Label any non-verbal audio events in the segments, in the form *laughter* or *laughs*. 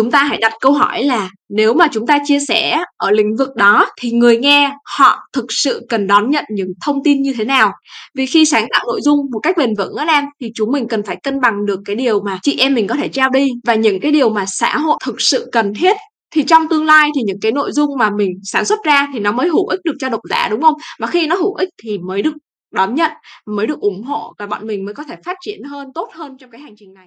chúng ta hãy đặt câu hỏi là, nếu mà chúng ta chia sẻ ở lĩnh vực đó, thì người nghe họ thực sự cần đón nhận những thông tin như thế nào? Vì khi sáng tạo nội dung một cách bền vững á nam thì chúng mình cần phải cân bằng được cái điều mà chị em mình có thể trao đi và những cái điều mà xã hội thực sự cần thiết. Thì trong tương lai thì những cái nội dung mà mình sản xuất ra thì nó mới hữu ích được cho độc giả, đúng không? Mà khi nó hữu ích thì mới được đón nhận, mới được ủng hộ và bọn mình mới có thể phát triển hơn, tốt hơn trong cái hành trình này.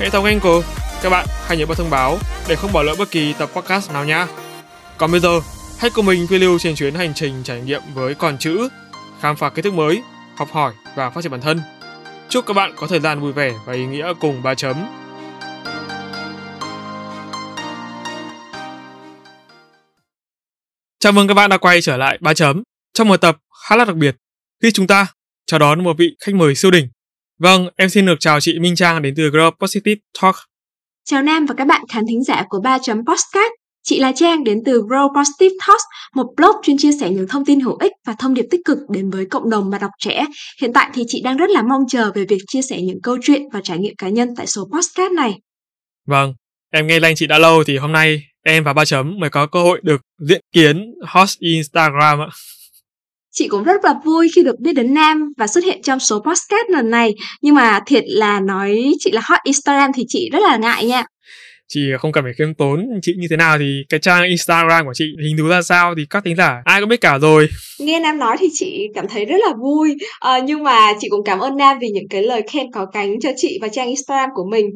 hệ thống Anchor. Các bạn hãy nhớ bật thông báo để không bỏ lỡ bất kỳ tập podcast nào nhé. Còn bây giờ, hãy cùng mình phiêu lưu trên chuyến hành trình trải nghiệm với con chữ, khám phá kiến thức mới, học hỏi và phát triển bản thân. Chúc các bạn có thời gian vui vẻ và ý nghĩa cùng ba chấm. Chào mừng các bạn đã quay trở lại ba chấm trong một tập khá là đặc biệt khi chúng ta chào đón một vị khách mời siêu đỉnh. Vâng, em xin được chào chị Minh Trang đến từ Grow Positive Talk. Chào Nam và các bạn khán thính giả của 3 chấm podcast. Chị là Trang đến từ Grow Positive Talks, một blog chuyên chia sẻ những thông tin hữu ích và thông điệp tích cực đến với cộng đồng bạn đọc trẻ. Hiện tại thì chị đang rất là mong chờ về việc chia sẻ những câu chuyện và trải nghiệm cá nhân tại số podcast này. Vâng, em nghe lanh chị đã lâu thì hôm nay em và ba chấm mới có cơ hội được diện kiến host Instagram ạ. Chị cũng rất là vui khi được biết đến Nam và xuất hiện trong số podcast lần này. Nhưng mà thiệt là nói chị là hot Instagram thì chị rất là ngại nha. Chị không cần phải khiêm tốn. Chị như thế nào thì cái trang Instagram của chị hình thù ra sao thì các tính giả ai cũng biết cả rồi. Nghe Nam nói thì chị cảm thấy rất là vui. À, nhưng mà chị cũng cảm ơn Nam vì những cái lời khen có cánh cho chị và trang Instagram của mình.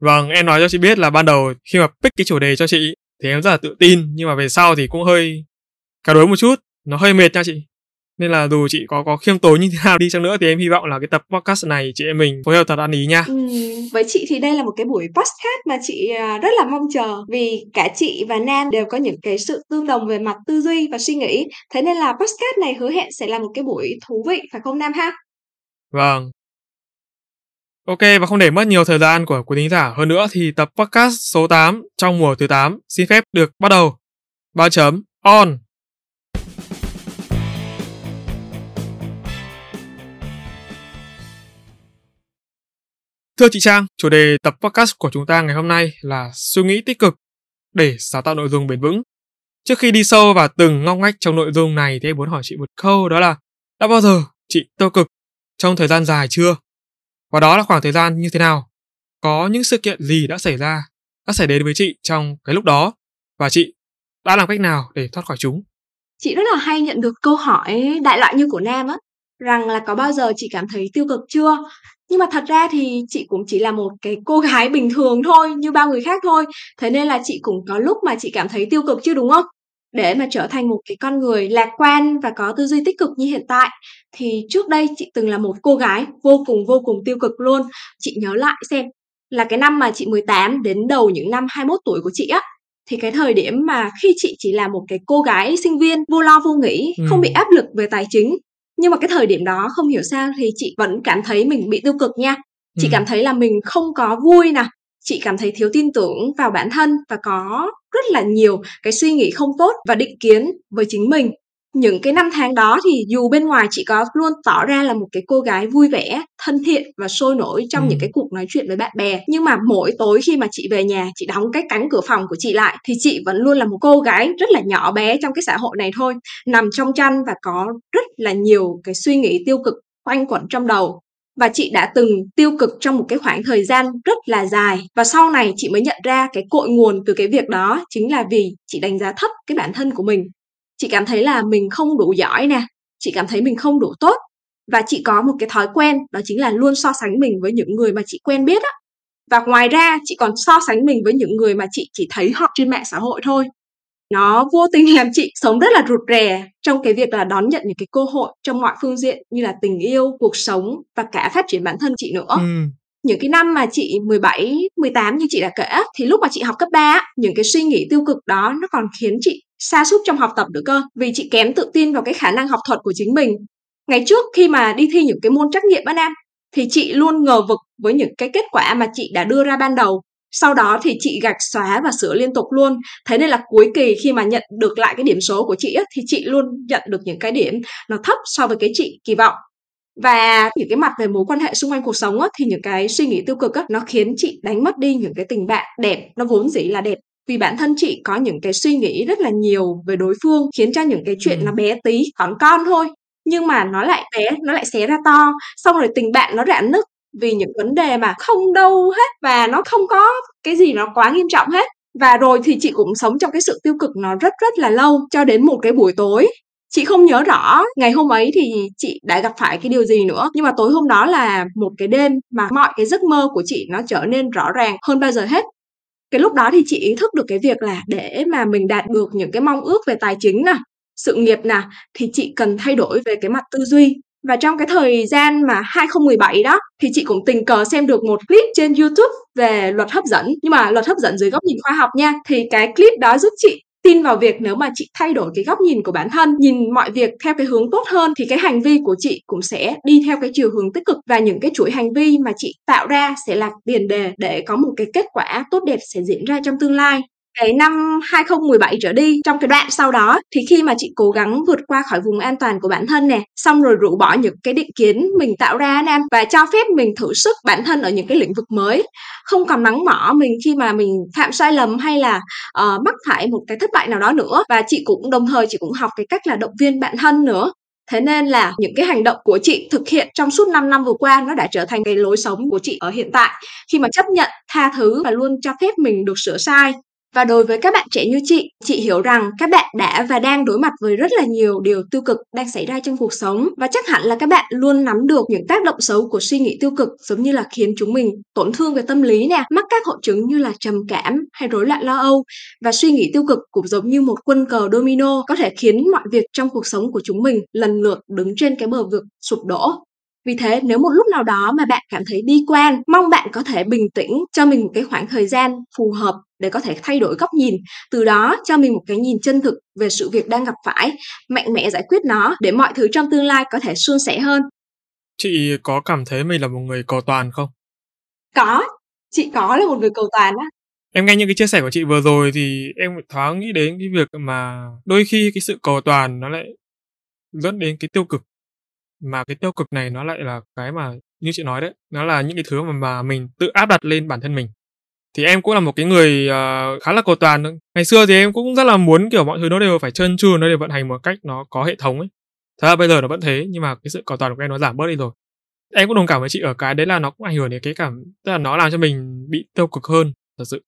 Vâng em nói cho chị biết là ban đầu khi mà pick cái chủ đề cho chị thì em rất là tự tin nhưng mà về sau thì cũng hơi cả đối một chút nó hơi mệt nha chị. Nên là dù chị có có khiêm tốn như thế nào đi chăng nữa thì em hy vọng là cái tập podcast này chị em mình phối hợp thật ăn ý nha. Ừ, với chị thì đây là một cái buổi podcast mà chị à, rất là mong chờ. Vì cả chị và nam đều có những cái sự tương đồng về mặt tư duy và suy nghĩ. Thế nên là podcast này hứa hẹn sẽ là một cái buổi thú vị phải không nam ha? Vâng. Ok và không để mất nhiều thời gian của quý thính giả. Hơn nữa thì tập podcast số 8 trong mùa thứ 8 xin phép được bắt đầu. 3 chấm on. Thưa chị Trang, chủ đề tập podcast của chúng ta ngày hôm nay là suy nghĩ tích cực để sáng tạo nội dung bền vững. Trước khi đi sâu vào từng ngóc ngách trong nội dung này thì em muốn hỏi chị một câu đó là đã bao giờ chị tiêu cực trong thời gian dài chưa? Và đó là khoảng thời gian như thế nào? Có những sự kiện gì đã xảy ra, đã xảy đến với chị trong cái lúc đó và chị đã làm cách nào để thoát khỏi chúng? Chị rất là hay nhận được câu hỏi đại loại như của Nam á, rằng là có bao giờ chị cảm thấy tiêu cực chưa? Nhưng mà thật ra thì chị cũng chỉ là một cái cô gái bình thường thôi, như bao người khác thôi. Thế nên là chị cũng có lúc mà chị cảm thấy tiêu cực chứ đúng không? Để mà trở thành một cái con người lạc quan và có tư duy tích cực như hiện tại thì trước đây chị từng là một cô gái vô cùng vô cùng tiêu cực luôn. Chị nhớ lại xem là cái năm mà chị 18 đến đầu những năm 21 tuổi của chị á thì cái thời điểm mà khi chị chỉ là một cái cô gái sinh viên vô lo vô nghĩ, ừ. không bị áp lực về tài chính nhưng mà cái thời điểm đó không hiểu sao thì chị vẫn cảm thấy mình bị tiêu cực nha. Chị ừ. cảm thấy là mình không có vui nè. Chị cảm thấy thiếu tin tưởng vào bản thân và có rất là nhiều cái suy nghĩ không tốt và định kiến với chính mình những cái năm tháng đó thì dù bên ngoài chị có luôn tỏ ra là một cái cô gái vui vẻ thân thiện và sôi nổi trong ừ. những cái cuộc nói chuyện với bạn bè nhưng mà mỗi tối khi mà chị về nhà chị đóng cái cánh cửa phòng của chị lại thì chị vẫn luôn là một cô gái rất là nhỏ bé trong cái xã hội này thôi nằm trong chăn và có rất là nhiều cái suy nghĩ tiêu cực quanh quẩn trong đầu và chị đã từng tiêu cực trong một cái khoảng thời gian rất là dài và sau này chị mới nhận ra cái cội nguồn từ cái việc đó chính là vì chị đánh giá thấp cái bản thân của mình chị cảm thấy là mình không đủ giỏi nè chị cảm thấy mình không đủ tốt. Và chị có một cái thói quen đó chính là luôn so sánh mình với những người mà chị quen biết á. Và ngoài ra chị còn so sánh mình với những người mà chị chỉ thấy họ trên mạng xã hội thôi. Nó vô tình làm chị sống rất là rụt rè trong cái việc là đón nhận những cái cơ hội trong mọi phương diện như là tình yêu cuộc sống và cả phát triển bản thân chị nữa. Ừ. những cái năm mà chị 17, 18 như chị đã kể thì lúc mà chị học cấp 3 những cái suy nghĩ tiêu cực đó nó còn khiến chị sa sút trong học tập nữa cơ vì chị kém tự tin vào cái khả năng học thuật của chính mình. Ngày trước khi mà đi thi những cái môn trắc nghiệm á nam thì chị luôn ngờ vực với những cái kết quả mà chị đã đưa ra ban đầu. Sau đó thì chị gạch xóa và sửa liên tục luôn. Thế nên là cuối kỳ khi mà nhận được lại cái điểm số của chị ấy, thì chị luôn nhận được những cái điểm nó thấp so với cái chị kỳ vọng. Và những cái mặt về mối quan hệ xung quanh cuộc sống á, thì những cái suy nghĩ tiêu cực á, nó khiến chị đánh mất đi những cái tình bạn đẹp nó vốn dĩ là đẹp vì bản thân chị có những cái suy nghĩ rất là nhiều về đối phương khiến cho những cái chuyện ừ. nó bé tí còn con thôi. Nhưng mà nó lại bé nó lại xé ra to. Xong rồi tình bạn nó rạn nứt vì những vấn đề mà không đâu hết và nó không có cái gì nó quá nghiêm trọng hết. Và rồi thì chị cũng sống trong cái sự tiêu cực nó rất rất là lâu cho đến một cái buổi tối. Chị không nhớ rõ ngày hôm ấy thì chị đã gặp phải cái điều gì nữa. Nhưng mà tối hôm đó là một cái đêm mà mọi cái giấc mơ của chị nó trở nên rõ ràng hơn bao giờ hết cái lúc đó thì chị ý thức được cái việc là để mà mình đạt được những cái mong ước về tài chính nè, sự nghiệp nè, thì chị cần thay đổi về cái mặt tư duy. Và trong cái thời gian mà 2017 đó, thì chị cũng tình cờ xem được một clip trên YouTube về luật hấp dẫn. Nhưng mà luật hấp dẫn dưới góc nhìn khoa học nha, thì cái clip đó giúp chị tin vào việc nếu mà chị thay đổi cái góc nhìn của bản thân, nhìn mọi việc theo cái hướng tốt hơn, thì cái hành vi của chị cũng sẽ đi theo cái chiều hướng tích cực. Và những cái chuỗi hành vi mà chị tạo ra sẽ là tiền đề để có một cái kết quả tốt đẹp sẽ diễn ra trong tương lai cái năm 2017 trở đi trong cái đoạn sau đó thì khi mà chị cố gắng vượt qua khỏi vùng an toàn của bản thân nè xong rồi rũ bỏ những cái định kiến mình tạo ra nam và cho phép mình thử sức bản thân ở những cái lĩnh vực mới. Không còn mắng mỏ mình khi mà mình phạm sai lầm hay là uh, mắc phải một cái thất bại nào đó nữa. Và chị cũng đồng thời chị cũng học cái cách là động viên bản thân nữa. Thế nên là những cái hành động của chị thực hiện trong suốt 5 năm vừa qua nó đã trở thành cái lối sống của chị ở hiện tại khi mà chấp nhận, tha thứ và luôn cho phép mình được sửa sai. Và đối với các bạn trẻ như chị, chị hiểu rằng các bạn đã và đang đối mặt với rất là nhiều điều tiêu cực đang xảy ra trong cuộc sống và chắc hẳn là các bạn luôn nắm được những tác động xấu của suy nghĩ tiêu cực giống như là khiến chúng mình tổn thương về tâm lý nè, mắc các hội chứng như là trầm cảm hay rối loạn lo âu và suy nghĩ tiêu cực cũng giống như một quân cờ domino có thể khiến mọi việc trong cuộc sống của chúng mình lần lượt đứng trên cái bờ vực sụp đổ. Vì thế, nếu một lúc nào đó mà bạn cảm thấy bi quan, mong bạn có thể bình tĩnh cho mình một cái khoảng thời gian phù hợp để có thể thay đổi góc nhìn, từ đó cho mình một cái nhìn chân thực về sự việc đang gặp phải, mạnh mẽ giải quyết nó để mọi thứ trong tương lai có thể suôn sẻ hơn. Chị có cảm thấy mình là một người cầu toàn không? Có, chị có là một người cầu toàn á. Em nghe những cái chia sẻ của chị vừa rồi thì em thoáng nghĩ đến cái việc mà đôi khi cái sự cầu toàn nó lại dẫn đến cái tiêu cực mà cái tiêu cực này nó lại là cái mà như chị nói đấy nó là những cái thứ mà, mà mình tự áp đặt lên bản thân mình thì em cũng là một cái người uh, khá là cầu toàn ngày xưa thì em cũng rất là muốn kiểu mọi thứ nó đều phải trơn tru nó đều vận hành một cách nó có hệ thống ấy. Thật ra bây giờ nó vẫn thế nhưng mà cái sự cầu toàn của em nó giảm bớt đi rồi. Em cũng đồng cảm với chị ở cái đấy là nó cũng ảnh hưởng đến cái cảm tức là nó làm cho mình bị tiêu cực hơn thật sự.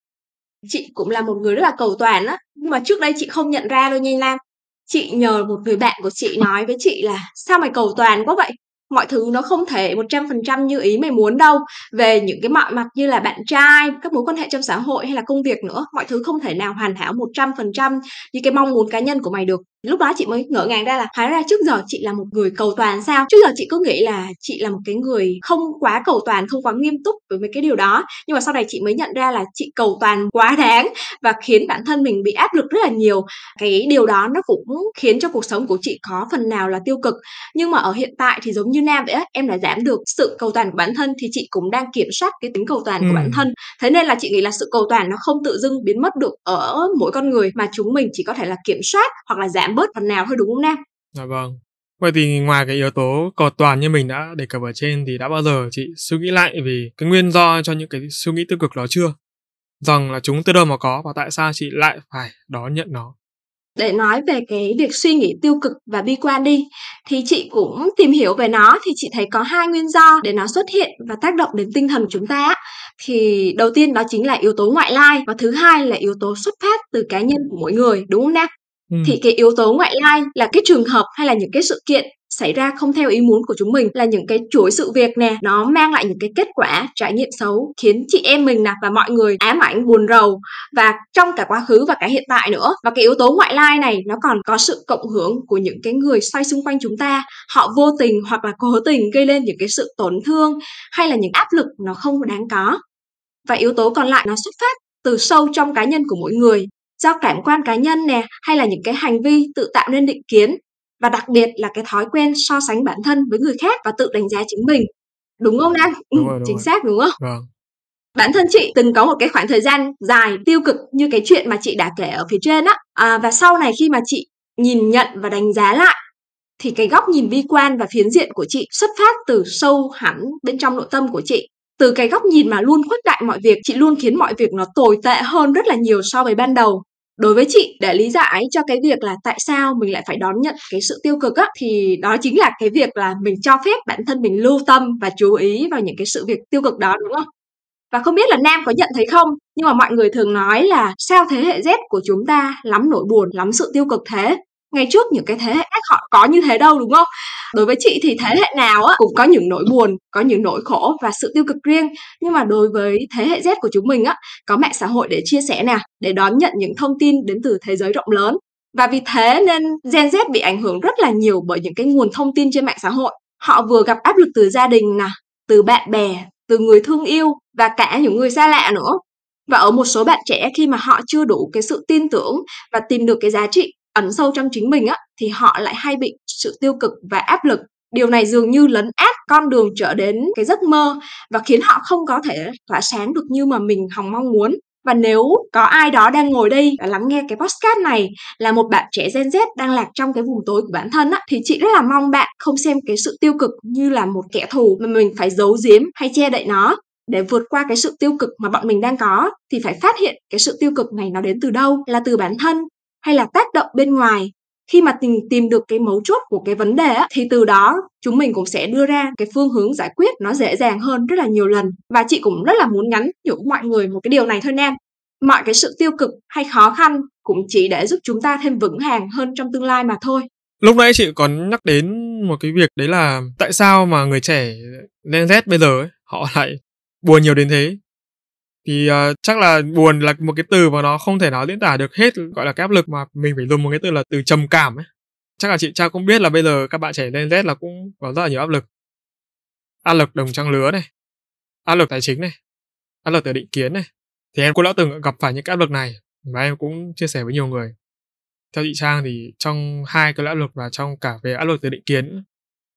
Chị cũng là một người rất là cầu toàn á nhưng mà trước đây chị không nhận ra đâu nha Lam chị nhờ một người bạn của chị nói với chị là sao mày cầu toàn quá vậy? Mọi thứ nó không thể 100% như ý mày muốn đâu. Về những cái mọi mặt như là bạn trai, các mối quan hệ trong xã hội hay là công việc nữa, mọi thứ không thể nào hoàn hảo 100% như cái mong muốn cá nhân của mày được lúc đó chị mới ngỡ ngàng ra là hóa ra trước giờ chị là một người cầu toàn sao? Trước giờ chị cứ nghĩ là chị là một cái người không quá cầu toàn không quá nghiêm túc với mấy cái điều đó. Nhưng mà sau này chị mới nhận ra là chị cầu toàn quá đáng và khiến bản thân mình bị áp lực rất là nhiều. Cái điều đó nó cũng khiến cho cuộc sống của chị có phần nào là tiêu cực. Nhưng mà ở hiện tại thì giống như nam vậy á em đã giảm được sự cầu toàn của bản thân thì chị cũng đang kiểm soát cái tính cầu toàn ừ. của bản thân. Thế nên là chị nghĩ là sự cầu toàn nó không tự dưng biến mất được ở mỗi con người mà chúng mình chỉ có thể là kiểm soát hoặc là giảm bớt phần nào thôi đúng không Nam? Dạ vâng. Vậy thì ngoài cái yếu tố cầu toàn như mình đã đề cập ở trên thì đã bao giờ chị suy nghĩ lại về cái nguyên do cho những cái suy nghĩ tiêu cực đó chưa? Rằng là chúng từ đâu mà có và tại sao chị lại phải đón nhận nó? Để nói về cái việc suy nghĩ tiêu cực và bi quan đi thì chị cũng tìm hiểu về nó thì chị thấy có hai nguyên do để nó xuất hiện và tác động đến tinh thần của chúng ta. Thì đầu tiên đó chính là yếu tố ngoại lai và thứ hai là yếu tố xuất phát từ cá nhân của mỗi người, đúng không Ừ. Thì cái yếu tố ngoại lai là cái trường hợp hay là những cái sự kiện xảy ra không theo ý muốn của chúng mình là những cái chuỗi sự việc nè, nó mang lại những cái kết quả trải nghiệm xấu khiến chị em mình nè và mọi người ám ảnh, buồn rầu và trong cả quá khứ và cả hiện tại nữa. Và cái yếu tố ngoại lai này nó còn có sự cộng hưởng của những cái người xoay xung quanh chúng ta. Họ vô tình hoặc là cố tình gây lên những cái sự tổn thương hay là những áp lực nó không đáng có. Và yếu tố còn lại nó xuất phát từ sâu trong cá nhân của mỗi người do cảm quan cá nhân nè hay là những cái hành vi tự tạo nên định kiến và đặc biệt là cái thói quen so sánh bản thân với người khác và tự đánh giá chính mình đúng không Nam? Đúng rồi, đúng chính rồi. xác đúng không? Vâng. Bản thân chị từng có một cái khoảng thời gian dài tiêu cực như cái chuyện mà chị đã kể ở phía trên á à, và sau này khi mà chị nhìn nhận và đánh giá lại thì cái góc nhìn vi quan và phiến diện của chị xuất phát từ sâu hẳn bên trong nội tâm của chị từ cái góc nhìn mà luôn khuếch đại mọi việc, chị luôn khiến mọi việc nó tồi tệ hơn rất là nhiều so với ban đầu. Đối với chị, để lý giải cho cái việc là tại sao mình lại phải đón nhận cái sự tiêu cực á, thì đó chính là cái việc là mình cho phép bản thân mình lưu tâm và chú ý vào những cái sự việc tiêu cực đó, đúng không? Và không biết là nam có nhận thấy không? Nhưng mà mọi người thường nói là sao thế hệ z của chúng ta lắm nỗi buồn, lắm sự tiêu cực thế? Ngày trước những cái thế hệ khác họ có như thế đâu, đúng không? Đối với chị thì thế hệ nào á cũng có những nỗi buồn, có những nỗi khổ và sự tiêu cực riêng. Nhưng mà đối với thế hệ z của chúng mình á, có mạng xã hội để chia sẻ nè, để đón nhận những thông tin đến từ thế giới rộng lớn. Và vì thế nên Gen Z bị ảnh hưởng rất là nhiều bởi những cái nguồn thông tin trên mạng xã hội. Họ vừa gặp áp lực từ gia đình nè, từ bạn bè, từ người thương yêu và cả những người xa lạ nữa. Và ở một số bạn trẻ khi mà họ chưa đủ cái sự tin tưởng và tìm được cái giá trị ẩn sâu trong chính mình á, thì họ lại hay bị sự tiêu cực và áp lực. Điều này dường như lấn át con đường trở đến cái giấc mơ và khiến họ không có thể tỏa sáng được như mà mình hòng mong muốn. Và nếu có ai đó đang ngồi đây và lắng nghe cái podcast này là một bạn trẻ Gen Z đang lạc trong cái vùng tối của bản thân á, thì chị rất là mong bạn không xem cái sự tiêu cực như là một kẻ thù mà mình phải giấu giếm hay che đậy nó. Để vượt qua cái sự tiêu cực mà bọn mình đang có, thì phải phát hiện cái sự tiêu cực này nó đến từ đâu, là từ bản thân hay là tác động bên ngoài. Khi mà tìm tìm được cái mấu chốt của cái vấn đề á, thì từ đó chúng mình cũng sẽ đưa ra cái phương hướng giải quyết nó dễ dàng hơn rất là nhiều lần. Và chị cũng rất là muốn nhắn nhủ mọi người một cái điều này thôi nam mọi cái sự tiêu cực hay khó khăn cũng chỉ để giúp chúng ta thêm vững hàng hơn trong tương lai mà thôi. Lúc nãy chị còn nhắc đến một cái việc đấy là tại sao mà người trẻ Gen Z bây giờ ấy, họ lại buồn nhiều đến thế. Thì uh, chắc là buồn là một cái từ mà nó không thể nào diễn tả được hết gọi là cái áp lực mà mình phải dùng một cái từ là từ trầm cảm ấy. Chắc là chị Trang cũng biết là bây giờ các bạn trẻ lên Z là cũng có rất là nhiều áp lực. Áp lực đồng trang lứa này, áp lực tài chính này, áp lực từ định kiến này. Thì em cũng đã từng gặp phải những cái áp lực này và em cũng chia sẻ với nhiều người theo chị Trang thì trong hai cái áp lực và trong cả về áp lực từ định kiến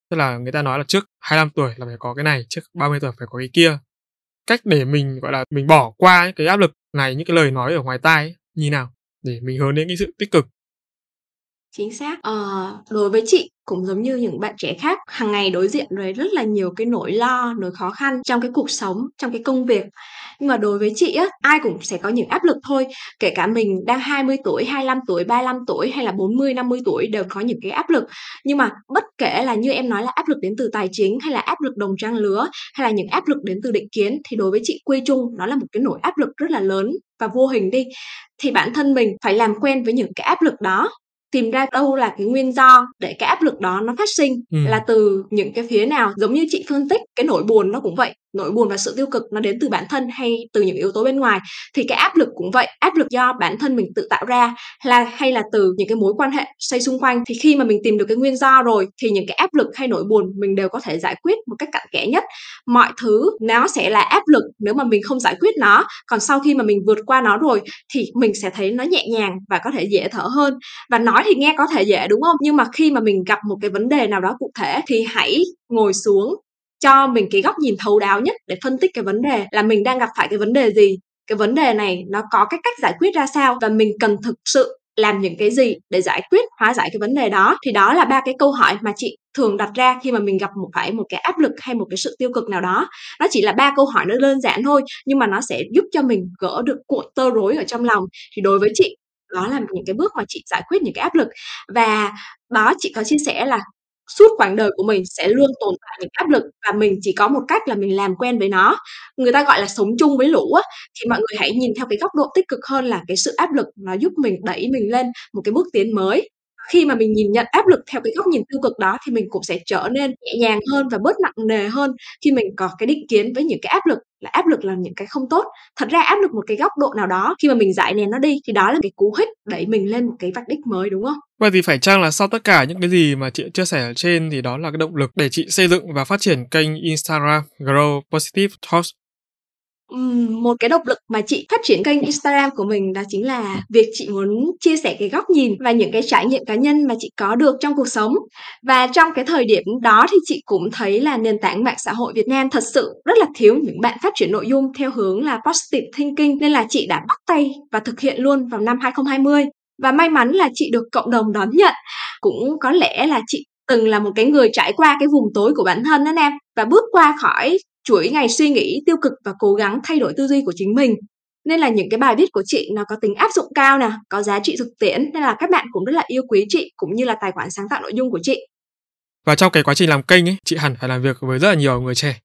tức là người ta nói là trước 25 tuổi là phải có cái này trước 30 tuổi phải có cái kia cách để mình gọi là mình bỏ qua những cái áp lực này những cái lời nói ở ngoài tai ấy, như nào? Để mình hướng đến cái sự tích cực. Chính xác. Ờ, đối với chị cũng giống như những bạn trẻ khác hàng ngày đối diện với rất là nhiều cái nỗi lo nỗi khó khăn trong cái cuộc sống trong cái công việc nhưng mà đối với chị á, ai cũng sẽ có những áp lực thôi. Kể cả mình đang 20 tuổi 25 tuổi 35 tuổi hay là 40 50 tuổi đều có những cái áp lực. Nhưng mà bất kể là như em nói là áp lực đến từ tài chính hay là áp lực đồng trang lứa hay là những áp lực đến từ định kiến thì đối với chị quy chung nó là một cái nỗi áp lực rất là lớn và vô hình đi. Thì bản thân mình phải làm quen với những cái áp lực đó tìm ra đâu là cái nguyên do để cái áp lực đó nó phát sinh ừ. là từ những cái phía nào. Giống như chị phân tích cái nỗi buồn nó cũng vậy. Nỗi buồn và sự tiêu cực nó đến từ bản thân hay từ những yếu tố bên ngoài. Thì cái áp lực cũng vậy. Áp lực do bản thân mình tự tạo ra là hay là từ những cái mối quan hệ xoay xung quanh. Thì khi mà mình tìm được cái nguyên do rồi thì những cái áp lực hay nỗi buồn mình đều có thể giải quyết một cách cặn kẽ nhất. Mọi thứ nó sẽ là áp lực nếu mà mình không giải quyết nó. Còn sau khi mà mình vượt qua nó rồi thì mình sẽ thấy nó nhẹ nhàng và có thể dễ thở hơn. Và nói thì nghe có thể dễ, đúng không? Nhưng mà khi mà mình gặp một cái vấn đề nào đó cụ thể thì hãy ngồi xuống cho mình cái góc nhìn thấu đáo nhất để phân tích cái vấn đề là mình đang gặp phải cái vấn đề gì, cái vấn đề này nó có cái cách giải quyết ra sao và mình cần thực sự làm những cái gì để giải quyết, hóa giải cái vấn đề đó. Thì đó là ba cái câu hỏi mà chị thường đặt ra khi mà mình gặp một, phải một cái áp lực hay một cái sự tiêu cực nào đó. Nó chỉ là ba câu hỏi nó đơn giản thôi nhưng mà nó sẽ giúp cho mình gỡ được cuộn tơ rối ở trong lòng. Thì đối với chị đó là những cái bước mà chị giải quyết những cái áp lực. Và đó, chị có chia sẻ là suốt quãng đời của mình sẽ luôn tồn tại những áp lực và mình chỉ có một cách là mình làm quen với nó. Người ta gọi là sống chung với lũ á, thì mọi người hãy nhìn theo cái góc độ tích cực hơn là cái sự áp lực nó giúp mình đẩy mình lên một cái bước tiến mới. Khi mà mình nhìn nhận áp lực theo cái góc nhìn tiêu cực đó thì mình cũng sẽ trở nên nhẹ nhàng hơn và bớt nặng nề hơn khi mình có cái định kiến với những cái áp lực là áp lực là những cái không tốt thật ra áp lực một cái góc độ nào đó, khi mà mình giải nén nó đi, thì đó là cái cú hích đẩy mình lên một cái vạch đích mới, đúng không vậy thì phải chăng là sau tất cả những cái gì mà chị chia sẻ ở trên thì đó là cái động lực để chị xây dựng và phát triển kênh Instagram Grow Positive Talks? Một cái động lực mà chị phát triển kênh Instagram của mình đó chính là việc chị muốn chia sẻ cái góc nhìn và những cái trải nghiệm cá nhân mà chị có được trong cuộc sống. Và trong cái thời điểm đó thì chị cũng thấy là nền tảng mạng xã hội Việt Nam thật sự rất là thiếu những bạn phát triển nội dung theo hướng là positive thinking, nên là chị đã bắt tay và thực hiện luôn vào năm 2020. Và may mắn là chị được cộng đồng đón nhận. Cũng có lẽ là chị từng là một cái người trải qua cái vùng tối của bản thân đó em và bước qua khỏi chuỗi ngày suy nghĩ tiêu cực và cố gắng thay đổi tư duy của chính mình. Nên là những cái bài viết của chị nó có tính áp dụng cao nè có giá trị thực tiễn nên là các bạn cũng rất là yêu quý chị cũng như là tài khoản sáng tạo nội dung của chị. Và trong cái quá trình làm kênh ấy chị hẳn phải làm việc với rất là nhiều người trẻ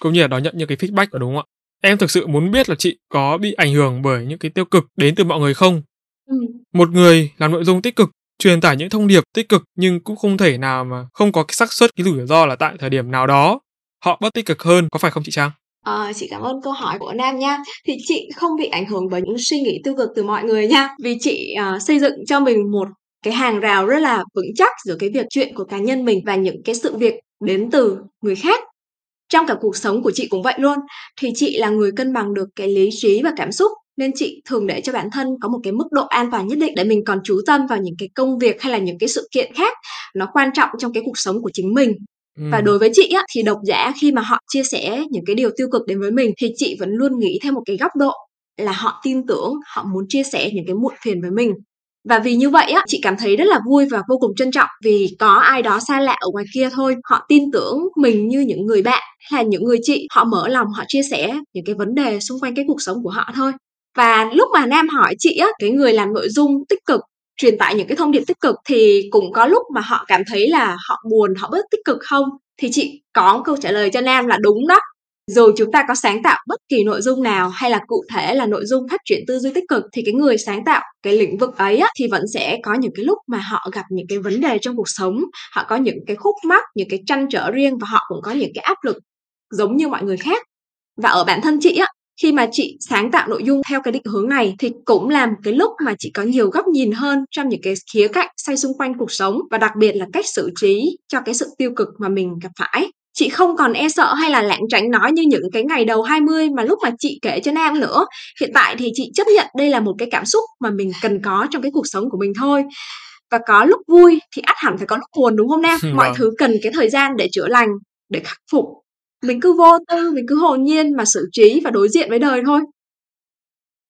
cũng như là đón nhận những cái feedback đúng không ạ? Em thực sự muốn biết là chị có bị ảnh hưởng bởi những cái tiêu cực đến từ mọi người không? Ừ. một người làm nội dung tích cực truyền tải những thông điệp tích cực nhưng cũng không thể nào mà không có cái xác suất cái rủi ro là tại thời điểm nào đó họ bớt tích cực hơn có phải không chị Trang? À, chị cảm ơn câu hỏi của Nam nha. Thì chị không bị ảnh hưởng bởi những suy nghĩ tiêu cực từ mọi người nha. Vì chị uh, xây dựng cho mình một cái hàng rào rất là vững chắc giữa cái việc chuyện của cá nhân mình và những cái sự việc đến từ người khác. Trong cả cuộc sống của chị cũng vậy luôn. Thì chị là người cân bằng được cái lý trí và cảm xúc nên chị thường để cho bản thân có một cái mức độ an toàn nhất định để mình còn chú tâm vào những cái công việc hay là những cái sự kiện khác nó quan trọng trong cái cuộc sống của chính mình và đối với chị á, thì độc giả khi mà họ chia sẻ những cái điều tiêu cực đến với mình thì chị vẫn luôn nghĩ theo một cái góc độ là họ tin tưởng, họ muốn chia sẻ những cái muộn phiền với mình. Và vì như vậy á, chị cảm thấy rất là vui và vô cùng trân trọng vì có ai đó xa lạ ở ngoài kia thôi. Họ tin tưởng mình như những người bạn hay là những người chị. Họ mở lòng, họ chia sẻ những cái vấn đề xung quanh cái cuộc sống của họ thôi. Và lúc mà nam hỏi chị á, cái người làm nội dung tích cực truyền tải những cái thông điệp tích cực thì cũng có lúc mà họ cảm thấy là họ buồn họ bớt tích cực không? Thì chị có câu trả lời cho nam là đúng đó. Dù chúng ta có sáng tạo bất kỳ nội dung nào hay là cụ thể là nội dung phát triển tư duy tích cực thì cái người sáng tạo cái lĩnh vực ấy á, thì vẫn sẽ có những cái lúc mà họ gặp những cái vấn đề trong cuộc sống họ có những cái khúc mắc những cái trăn trở riêng và họ cũng có những cái áp lực giống như mọi người khác. Và ở bản thân chị á khi mà chị sáng tạo nội dung theo cái định hướng này thì cũng là một cái lúc mà chị có nhiều góc nhìn hơn trong những cái khía cạnh xoay xung quanh cuộc sống và đặc biệt là cách xử trí cho cái sự tiêu cực mà mình gặp phải chị không còn e sợ hay là lảng tránh nói như những cái ngày đầu 20 mà lúc mà chị kể cho Nam nữa. Hiện tại thì chị chấp nhận đây là một cái cảm xúc mà mình cần có trong cái cuộc sống của mình thôi. Và có lúc vui thì ắt hẳn phải có lúc buồn đúng không Nam? *laughs* Mọi vâng. thứ cần cái thời gian để chữa lành, để khắc phục mình cứ vô tư mình cứ hồn nhiên mà xử trí và đối diện với đời thôi.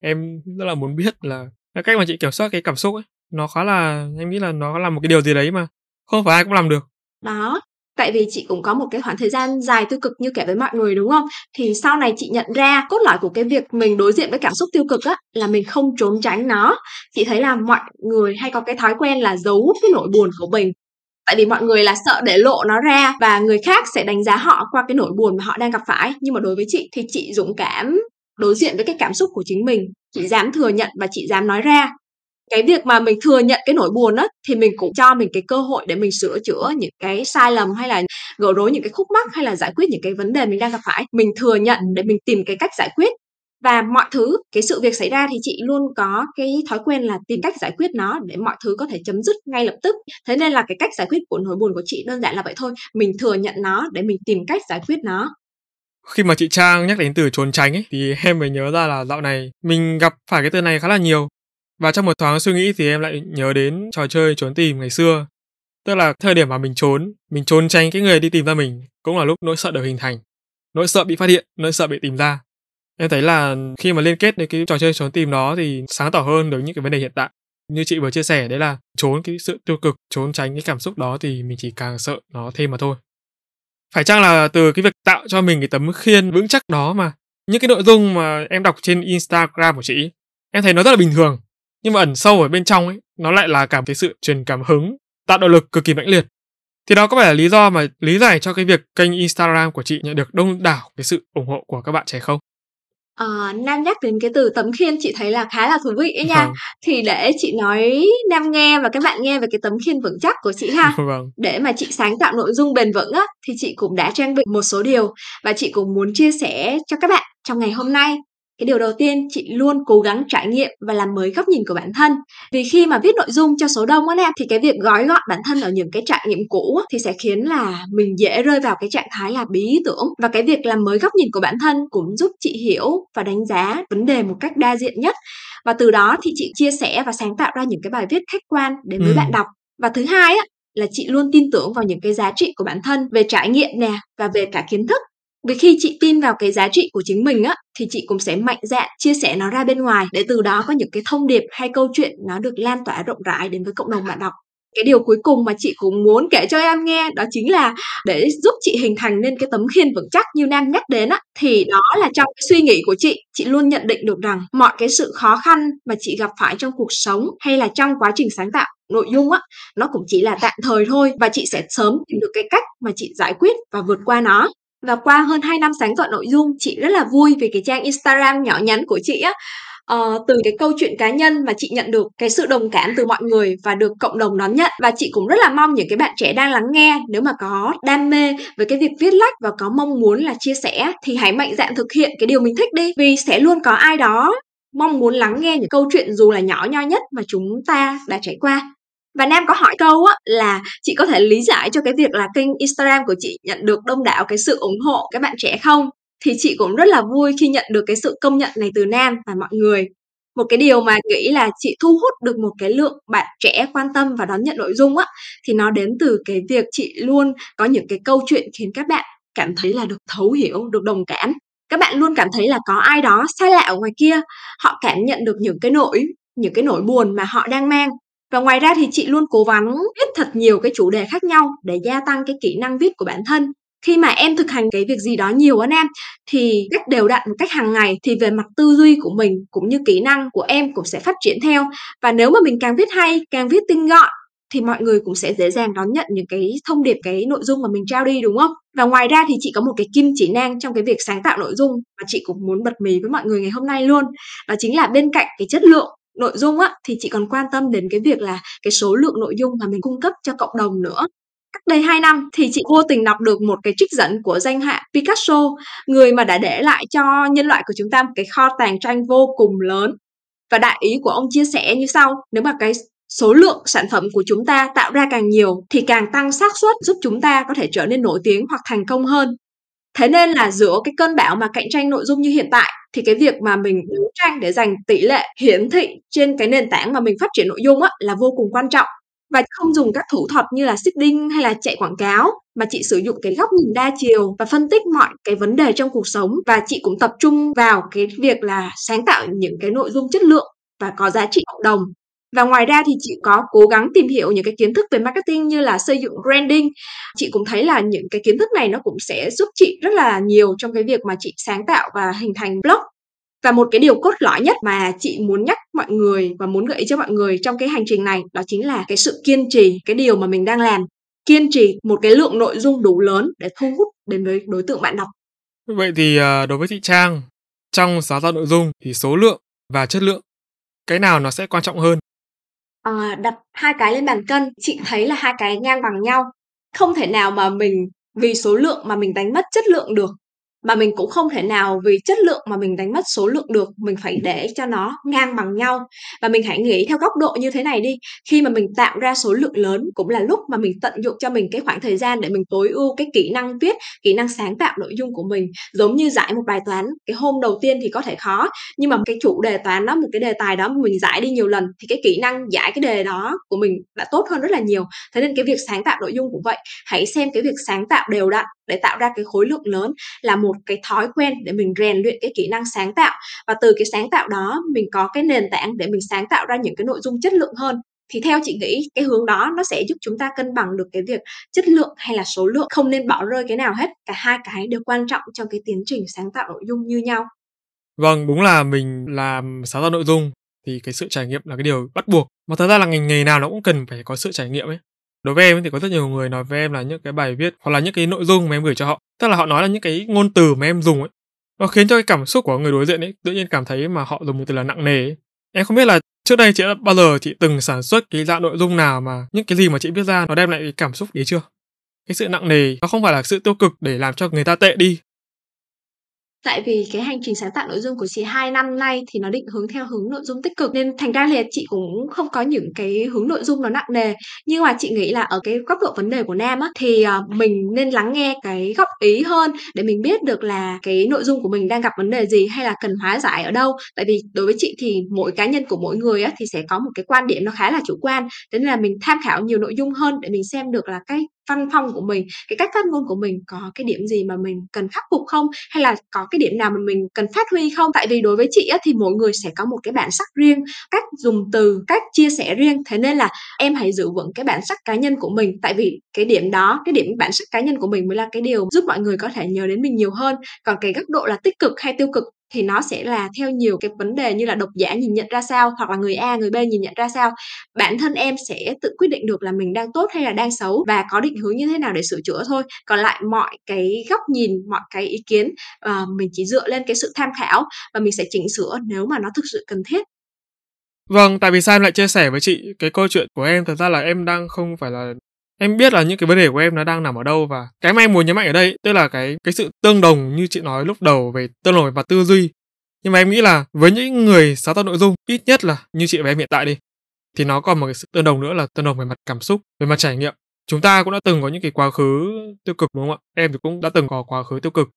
Em rất là muốn biết là cái cách mà chị kiểm soát cái cảm xúc ấy nó khá là em nghĩ là nó là một cái điều gì đấy mà không phải ai cũng làm được. Đó tại vì chị cũng có một cái khoảng thời gian dài tiêu cực như kể với mọi người đúng không? Thì sau này chị nhận ra cốt lõi của cái việc mình đối diện với cảm xúc tiêu cực á là mình không trốn tránh nó. Chị thấy là mọi người hay có cái thói quen là giấu cái nỗi buồn của mình tại vì mọi người là sợ để lộ nó ra và người khác sẽ đánh giá họ qua cái nỗi buồn mà họ đang gặp phải. Nhưng mà đối với chị thì chị dũng cảm đối diện với cái cảm xúc của chính mình. Chị dám thừa nhận và chị dám nói ra. Cái việc mà mình thừa nhận cái nỗi buồn á, thì mình cũng cho mình cái cơ hội để mình sửa chữa những cái sai lầm hay là gỡ rối những cái khúc mắc hay là giải quyết những cái vấn đề mình đang gặp phải. Mình thừa nhận để mình tìm cái cách giải quyết và mọi thứ, cái sự việc xảy ra thì chị luôn có cái thói quen là tìm cách giải quyết nó để mọi thứ có thể chấm dứt ngay lập tức. Thế nên là cái cách giải quyết của nỗi buồn của chị đơn giản là vậy thôi, mình thừa nhận nó để mình tìm cách giải quyết nó. Khi mà chị Trang nhắc đến từ trốn tránh ấy, thì em mới nhớ ra là dạo này mình gặp phải cái từ này khá là nhiều. Và trong một thoáng suy nghĩ thì em lại nhớ đến trò chơi trốn tìm ngày xưa. Tức là thời điểm mà mình trốn mình trốn tránh cái người đi tìm ra mình cũng là lúc nỗi sợ được hình thành. Nỗi sợ bị phát hiện, nỗi sợ bị tìm ra em thấy là khi mà liên kết đến cái trò chơi trốn tìm đó thì sáng tỏ hơn được những cái vấn đề hiện tại. Như chị vừa chia sẻ đấy là trốn cái sự tiêu cực, trốn tránh cái cảm xúc đó thì mình chỉ càng sợ nó thêm mà thôi. Phải chăng là từ cái việc tạo cho mình cái tấm khiên vững chắc đó mà, những cái nội dung mà em đọc trên instagram của chị em thấy nó rất là bình thường, nhưng mà ẩn sâu ở bên trong ấy, nó lại là cảm thấy sự truyền cảm hứng, tạo động lực cực kỳ mãnh liệt. Thì đó có phải là lý do mà lý giải cho cái việc kênh instagram của chị nhận được đông đảo cái sự ủng hộ của các bạn trẻ không? Ờ, Nam nhắc đến cái từ tấm khiên chị thấy là khá là thú vị ấy nha. Vâng. Thì để chị nói Nam nghe và các bạn nghe về cái tấm khiên vững chắc của chị ha. *laughs* Vâng. Để mà chị sáng tạo nội dung bền vững á, thì chị cũng đã trang bị một số điều và chị cũng muốn chia sẻ cho các bạn trong ngày hôm nay. Cái điều đầu tiên, chị luôn cố gắng trải nghiệm và làm mới góc nhìn của bản thân. Vì khi mà viết nội dung cho số đông á em, thì cái việc gói gọn bản thân ở những cái trải nghiệm cũ thì sẽ khiến là mình dễ rơi vào cái trạng thái là bí ý tưởng. Và cái việc làm mới góc nhìn của bản thân cũng giúp chị hiểu và đánh giá vấn đề một cách đa diện nhất. Và từ đó thì chị chia sẻ và sáng tạo ra những cái bài viết khách quan đến với Ừ. bạn đọc. Và thứ hai á, là chị luôn tin tưởng vào những cái giá trị của bản thân về trải nghiệm nè và về cả kiến thức vì khi chị tin vào cái giá trị của chính mình á, thì chị cũng sẽ mạnh dạn chia sẻ nó ra bên ngoài để từ đó có những cái thông điệp hay câu chuyện nó được lan tỏa rộng rãi đến với cộng đồng bạn đọc. Cái điều cuối cùng mà chị cũng muốn kể cho em nghe đó chính là để giúp chị hình thành nên cái tấm khiên vững chắc như Nam nhắc đến á, thì đó là trong cái suy nghĩ của chị chị luôn nhận định được rằng mọi cái sự khó khăn mà chị gặp phải trong cuộc sống hay là trong quá trình sáng tạo nội dung á, nó cũng chỉ là tạm thời thôi và chị sẽ sớm tìm được cái cách mà chị giải quyết và vượt qua nó và qua hơn 2 năm sáng tạo nội dung, chị rất là vui vì cái trang Instagram nhỏ nhắn của chị á. Ờ, từ cái câu chuyện cá nhân mà chị nhận được cái sự đồng cảm từ mọi người và được cộng đồng đón nhận và chị cũng rất là mong những cái bạn trẻ đang lắng nghe nếu mà có đam mê với cái việc viết lách và có mong muốn là chia sẻ thì hãy mạnh dạn thực hiện cái điều mình thích đi vì sẽ luôn có ai đó mong muốn lắng nghe những câu chuyện dù là nhỏ nho nhất mà chúng ta đã trải qua và Nam có hỏi câu á là chị có thể lý giải cho cái việc là kênh Instagram của chị nhận được đông đảo cái sự ủng hộ các bạn trẻ không? Thì chị cũng rất là vui khi nhận được cái sự công nhận này từ Nam và mọi người. Một cái điều mà nghĩ là chị thu hút được một cái lượng bạn trẻ quan tâm và đón nhận nội dung á thì nó đến từ cái việc chị luôn có những cái câu chuyện khiến các bạn cảm thấy là được thấu hiểu, được đồng cảm. Các bạn luôn cảm thấy là có ai đó xa lạ ở ngoài kia, họ cảm nhận được những cái nỗi những cái nỗi buồn mà họ đang mang và ngoài ra thì chị luôn cố gắng viết thật nhiều cái chủ đề khác nhau để gia tăng cái kỹ năng viết của bản thân. Khi mà em thực hành cái việc gì đó nhiều á em thì cách đều đặn một cách hàng ngày thì về mặt tư duy của mình cũng như kỹ năng của em cũng sẽ phát triển theo. Và nếu mà mình càng viết hay, càng viết tinh gọn thì mọi người cũng sẽ dễ dàng đón nhận những cái thông điệp cái nội dung mà mình trao đi đúng không? Và ngoài ra thì chị có một cái kim chỉ nang trong cái việc sáng tạo nội dung mà chị cũng muốn bật mí với mọi người ngày hôm nay luôn. Đó chính là bên cạnh cái chất lượng nội dung á thì chị còn quan tâm đến cái việc là cái số lượng nội dung mà mình cung cấp cho cộng đồng nữa. Cách đây 2 năm thì chị vô tình đọc được một cái trích dẫn của danh họa Picasso, người mà đã để lại cho nhân loại của chúng ta một cái kho tàng tranh vô cùng lớn. Và đại ý của ông chia sẻ như sau, nếu mà cái số lượng sản phẩm của chúng ta tạo ra càng nhiều thì càng tăng xác suất giúp chúng ta có thể trở nên nổi tiếng hoặc thành công hơn. Thế nên là giữa cái cơn bão mà cạnh tranh nội dung như hiện tại thì cái việc mà mình đấu tranh để giành tỷ lệ hiển thị trên cái nền tảng mà mình phát triển nội dung á, là vô cùng quan trọng. Và không dùng các thủ thuật như là seeding hay là chạy quảng cáo, mà chị sử dụng cái góc nhìn đa chiều và phân tích mọi cái vấn đề trong cuộc sống. Và chị cũng tập trung vào cái việc là sáng tạo những cái nội dung chất lượng và có giá trị cộng đồng và ngoài ra thì chị có cố gắng tìm hiểu những cái kiến thức về marketing như là xây dựng branding. Chị cũng thấy là những cái kiến thức này nó cũng sẽ giúp chị rất là nhiều trong cái việc mà chị sáng tạo và hình thành blog. Và một cái điều cốt lõi nhất mà chị muốn nhắc mọi người và muốn gợi ý cho mọi người trong cái hành trình này đó chính là cái sự kiên trì, cái điều mà mình đang làm. Kiên trì một cái lượng nội dung đủ lớn để thu hút đến với đối tượng bạn đọc. Vậy thì à, đối với chị Trang, trong sáng tạo nội dung thì số lượng và chất lượng, cái nào nó sẽ quan trọng hơn? Ờ, đặt hai cái lên bàn cân, chị thấy là hai cái ngang bằng nhau. Không thể nào mà mình vì số lượng mà mình đánh mất chất lượng được. Mà mình cũng không thể nào vì chất lượng mà mình đánh mất số lượng được, mình phải để cho nó ngang bằng nhau. Và mình hãy nghĩ theo góc độ như thế này đi, khi mà mình tạo ra số lượng lớn cũng là lúc mà mình tận dụng cho mình cái khoảng thời gian để mình tối ưu cái kỹ năng viết, kỹ năng sáng tạo nội dung của mình. Giống như giải một bài toán, cái hôm đầu tiên thì có thể khó, nhưng mà cái chủ đề toán đó, một cái đề tài đó mình giải đi nhiều lần thì cái kỹ năng giải cái đề đó của mình đã tốt hơn rất là nhiều. Thế nên cái việc sáng tạo nội dung cũng vậy, hãy xem cái việc sáng tạo đều đặn để tạo ra cái khối lượng lớn là một cái thói quen để mình rèn luyện cái kỹ năng sáng tạo và từ cái sáng tạo đó mình có cái nền tảng để mình sáng tạo ra những cái nội dung chất lượng hơn thì theo chị nghĩ cái hướng đó nó sẽ giúp chúng ta cân bằng được cái việc chất lượng hay là số lượng không nên bỏ rơi cái nào hết cả hai cái đều quan trọng trong cái tiến trình sáng tạo nội dung như nhau Vâng, đúng là mình làm sáng tạo nội dung thì cái sự trải nghiệm là cái điều bắt buộc. Mà thật ra là ngành nghề nào nó cũng cần phải có sự trải nghiệm ấy. Đối với em thì có rất nhiều người nói với em là những cái bài viết hoặc là những cái nội dung mà em gửi cho họ. Tức là họ nói là những cái ngôn từ mà em dùng ấy, nó khiến cho cái cảm xúc của người đối diện ấy tự nhiên cảm thấy mà họ dùng một từ là nặng nề ấy. em không biết là trước đây chị đã bao giờ chị từng sản xuất cái dạng nội dung nào mà những cái gì mà chị viết ra nó đem lại cái cảm xúc đấy chưa cái sự nặng nề, nó không phải là sự tiêu cực để làm cho người ta tệ đi Tại vì cái hành trình sáng tạo nội dung của chị 2 năm nay thì nó định hướng theo hướng nội dung tích cực nên thành ra là chị cũng không có những cái hướng nội dung nó nặng nề. Nhưng mà chị nghĩ là ở cái góc độ vấn đề của nam á, thì ờ, mình nên lắng nghe cái góp ý hơn để mình biết được là cái nội dung của mình đang gặp vấn đề gì hay là cần hóa giải ở đâu. Tại vì đối với chị thì mỗi cá nhân của mỗi người á, thì sẽ có một cái quan điểm nó khá là chủ quan. Thế nên là mình tham khảo nhiều nội dung hơn để mình xem được là cái văn phong của mình cái cách phát ngôn của mình có cái điểm gì mà mình cần khắc phục không? Hay là có cái điểm nào mà mình cần phát huy không? Tại vì đối với chị á, thì mỗi người sẽ có một cái bản sắc riêng cách dùng từ cách chia sẻ riêng. Thế nên là em hãy giữ vững cái bản sắc cá nhân của mình. Tại vì cái điểm đó cái điểm bản sắc cá nhân của mình mới là cái điều giúp mọi người có thể nhớ đến mình nhiều hơn. Còn cái góc độ là tích cực hay tiêu cực thì nó sẽ là theo nhiều cái vấn đề như là độc giả nhìn nhận ra sao hoặc là người A người B nhìn nhận ra sao. Bản thân em sẽ tự quyết định được là mình đang tốt hay là đang xấu và có định hướng như thế nào để sửa chữa thôi. Còn lại mọi cái góc nhìn mọi cái ý kiến uh, mình chỉ dựa lên cái sự tham khảo và mình sẽ chỉnh sửa nếu mà nó thực sự cần thiết. Vâng, tại vì sao em lại chia sẻ với chị cái câu chuyện của em. Thật ra là em đang không phải là em biết là những cái vấn đề của em nó đang nằm ở đâu và cái mà em muốn nhấn mạnh ở đây, tức là cái cái sự tương đồng như chị nói lúc đầu về tương đồng về mặt tư duy. Nhưng mà em nghĩ là với những người sáng tạo nội dung, ít nhất là như chị và em hiện tại đi, thì nó còn một cái sự tương đồng nữa là tương đồng về mặt cảm xúc, về mặt trải nghiệm. Chúng ta cũng đã từng có những cái quá khứ tiêu cực, đúng không ạ? Em thì cũng đã từng có quá khứ tiêu cực.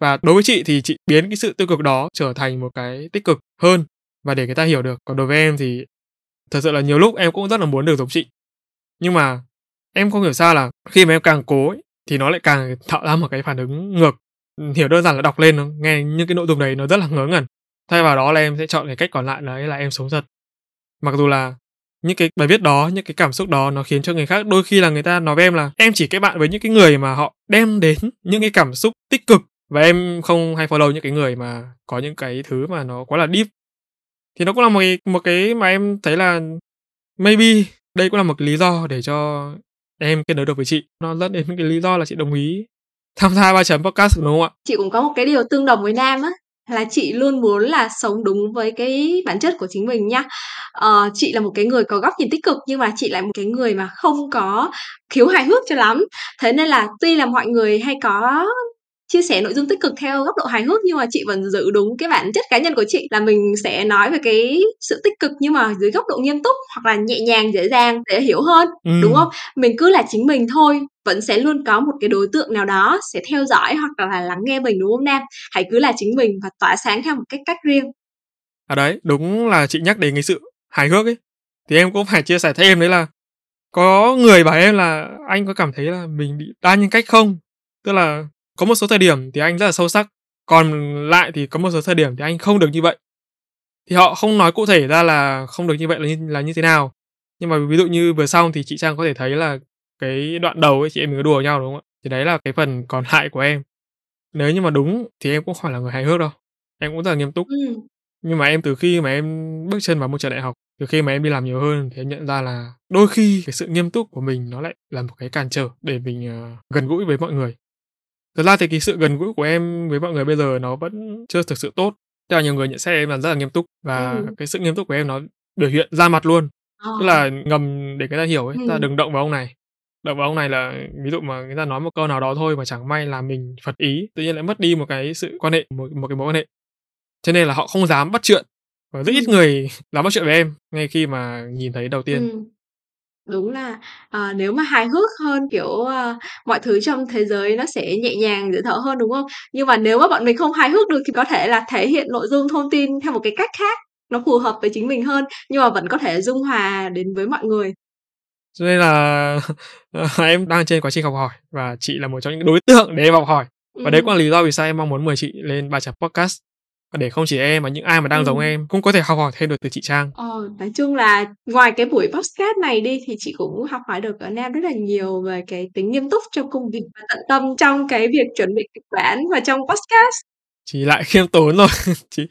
Và đối với chị thì chị biến cái sự tiêu cực đó trở thành một cái tích cực hơn và để người ta hiểu được. Còn đối với em thì thật sự là nhiều lúc em cũng rất là muốn được giống chị. Nhưng mà em không hiểu sao là khi mà em càng cố ấy, thì nó lại càng tạo ra một cái phản ứng ngược. Hiểu đơn giản là đọc lên nó nghe những cái nội dung đấy nó rất là ngớ ngẩn. Thay vào đó là em sẽ chọn cái cách còn lại là là em sống thật. Mặc dù là những cái bài viết đó những cái cảm xúc đó nó khiến cho người khác đôi khi là người ta nói với em là em chỉ kết bạn với những cái người mà họ đem đến những cái cảm xúc tích cực và em không hay follow những cái người mà có những cái thứ mà nó quá là deep. Thì nó cũng là một cái, một cái mà em thấy là maybe đây cũng là một cái lý do để cho em kết nối được với chị. Nó dẫn đến cái lý do là chị đồng ý tham gia ba chấm podcast đúng không ạ? Chị cũng có một cái điều tương đồng với nam á là chị luôn muốn là sống đúng với cái bản chất của chính mình nhá ờ, chị là một cái người có góc nhìn tích cực nhưng mà chị lại một cái người mà không có khiếu hài hước cho lắm. Thế nên là tuy là mọi người hay có chia sẻ nội dung tích cực theo góc độ hài hước nhưng mà chị vẫn giữ đúng cái bản chất cá nhân của chị là mình sẽ nói về cái sự tích cực nhưng mà dưới góc độ nghiêm túc hoặc là nhẹ nhàng dễ dàng để hiểu hơn ừ. đúng không? Mình cứ là chính mình thôi vẫn sẽ luôn có một cái đối tượng nào đó sẽ theo dõi hoặc là lắng nghe mình đúng không nam? Hãy cứ là chính mình và tỏa sáng theo một cách cách riêng. À đấy đúng là chị nhắc đến cái sự hài hước ấy. Thì em cũng phải chia sẻ thêm đấy là có người bảo em là anh có cảm thấy là mình bị đa nhân cách không? Tức là có một số thời điểm thì anh rất là sâu sắc còn lại thì có một số thời điểm thì anh không được như vậy. Thì họ không nói cụ thể ra là không được như vậy là như, là như thế nào. Nhưng mà ví dụ như vừa xong thì chị trang có thể thấy là cái đoạn đầu ấy chị em mình có đùa nhau đúng không ạ? Thì đấy là cái phần còn lại của em. Nếu như mà đúng thì em cũng không phải là người hài hước đâu. Em cũng rất là nghiêm túc. Ừ. nhưng mà em từ khi mà em bước chân vào môi trường đại học từ khi mà em đi làm nhiều hơn thì em nhận ra là đôi khi cái sự nghiêm túc của mình nó lại là một cái cản trở để mình uh, gần gũi với mọi người thật ra thì cái sự gần gũi của em với mọi người bây giờ nó vẫn chưa thực sự tốt tức là nhiều người nhận xét em là rất là nghiêm túc và ừ. cái sự nghiêm túc của em nó biểu hiện ra mặt luôn ờ. tức là ngầm để người ta hiểu ấy ừ. ta đừng động vào ông này động vào ông này là ví dụ mà người ta nói một câu nào đó thôi mà chẳng may là mình phật ý tự nhiên lại mất đi một cái sự quan hệ một, một cái mối quan hệ cho nên là họ không dám bắt chuyện và rất ít người dám bắt chuyện với em ngay khi mà nhìn thấy đầu tiên ừ. Đúng là, ờ, nếu mà hài hước hơn, kiểu, ờ, mọi thứ trong thế giới nó sẽ nhẹ nhàng, dễ thở hơn, đúng không? Nhưng mà nếu mà bọn mình không hài hước được thì có thể là thể hiện nội dung thông tin theo một cái cách khác, nó phù hợp với chính mình hơn, nhưng mà vẫn có thể dung hòa đến với mọi người. Cho nên là *laughs* em đang trên quá trình học hỏi và chị là một trong những đối tượng để em học hỏi. Và đấy cũng là lý do vì sao em mong muốn mời chị lên Ba Chấm Podcast để không chỉ em mà những ai mà đang ừ. giống em cũng có thể học hỏi thêm được từ chị Trang. Ờ, nói chung là ngoài cái buổi podcast này đi thì chị cũng học hỏi được ở Nam rất là nhiều về cái tính nghiêm túc trong công việc và tận tâm trong cái việc chuẩn bị kịch bản và trong podcast. Chị lại *laughs* khiêm tốn rồi. *laughs* chị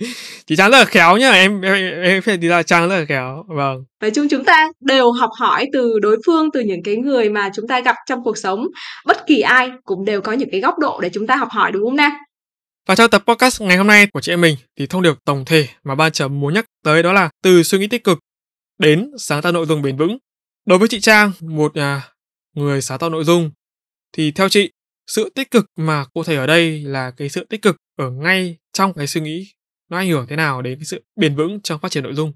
chị Trang rất là khéo nhá. Em em em phải đi ra Trang rất là khéo. Vâng. Nói chung chúng ta đều học hỏi từ đối phương từ những cái người mà chúng ta gặp trong cuộc sống. Bất kỳ ai cũng đều có những cái góc độ để chúng ta học hỏi đúng không Nam? Và trong tập podcast ngày hôm nay của chị em mình thì thông điệp tổng thể mà ba chấm muốn nhắc tới đó là từ suy nghĩ tích cực đến sáng tạo nội dung bền vững. Đối với chị Trang, một nhà người sáng tạo nội dung thì theo chị sự tích cực mà cụ thể ở đây là cái sự tích cực ở ngay trong cái suy nghĩ nó ảnh hưởng thế nào đến cái sự bền vững trong phát triển nội dung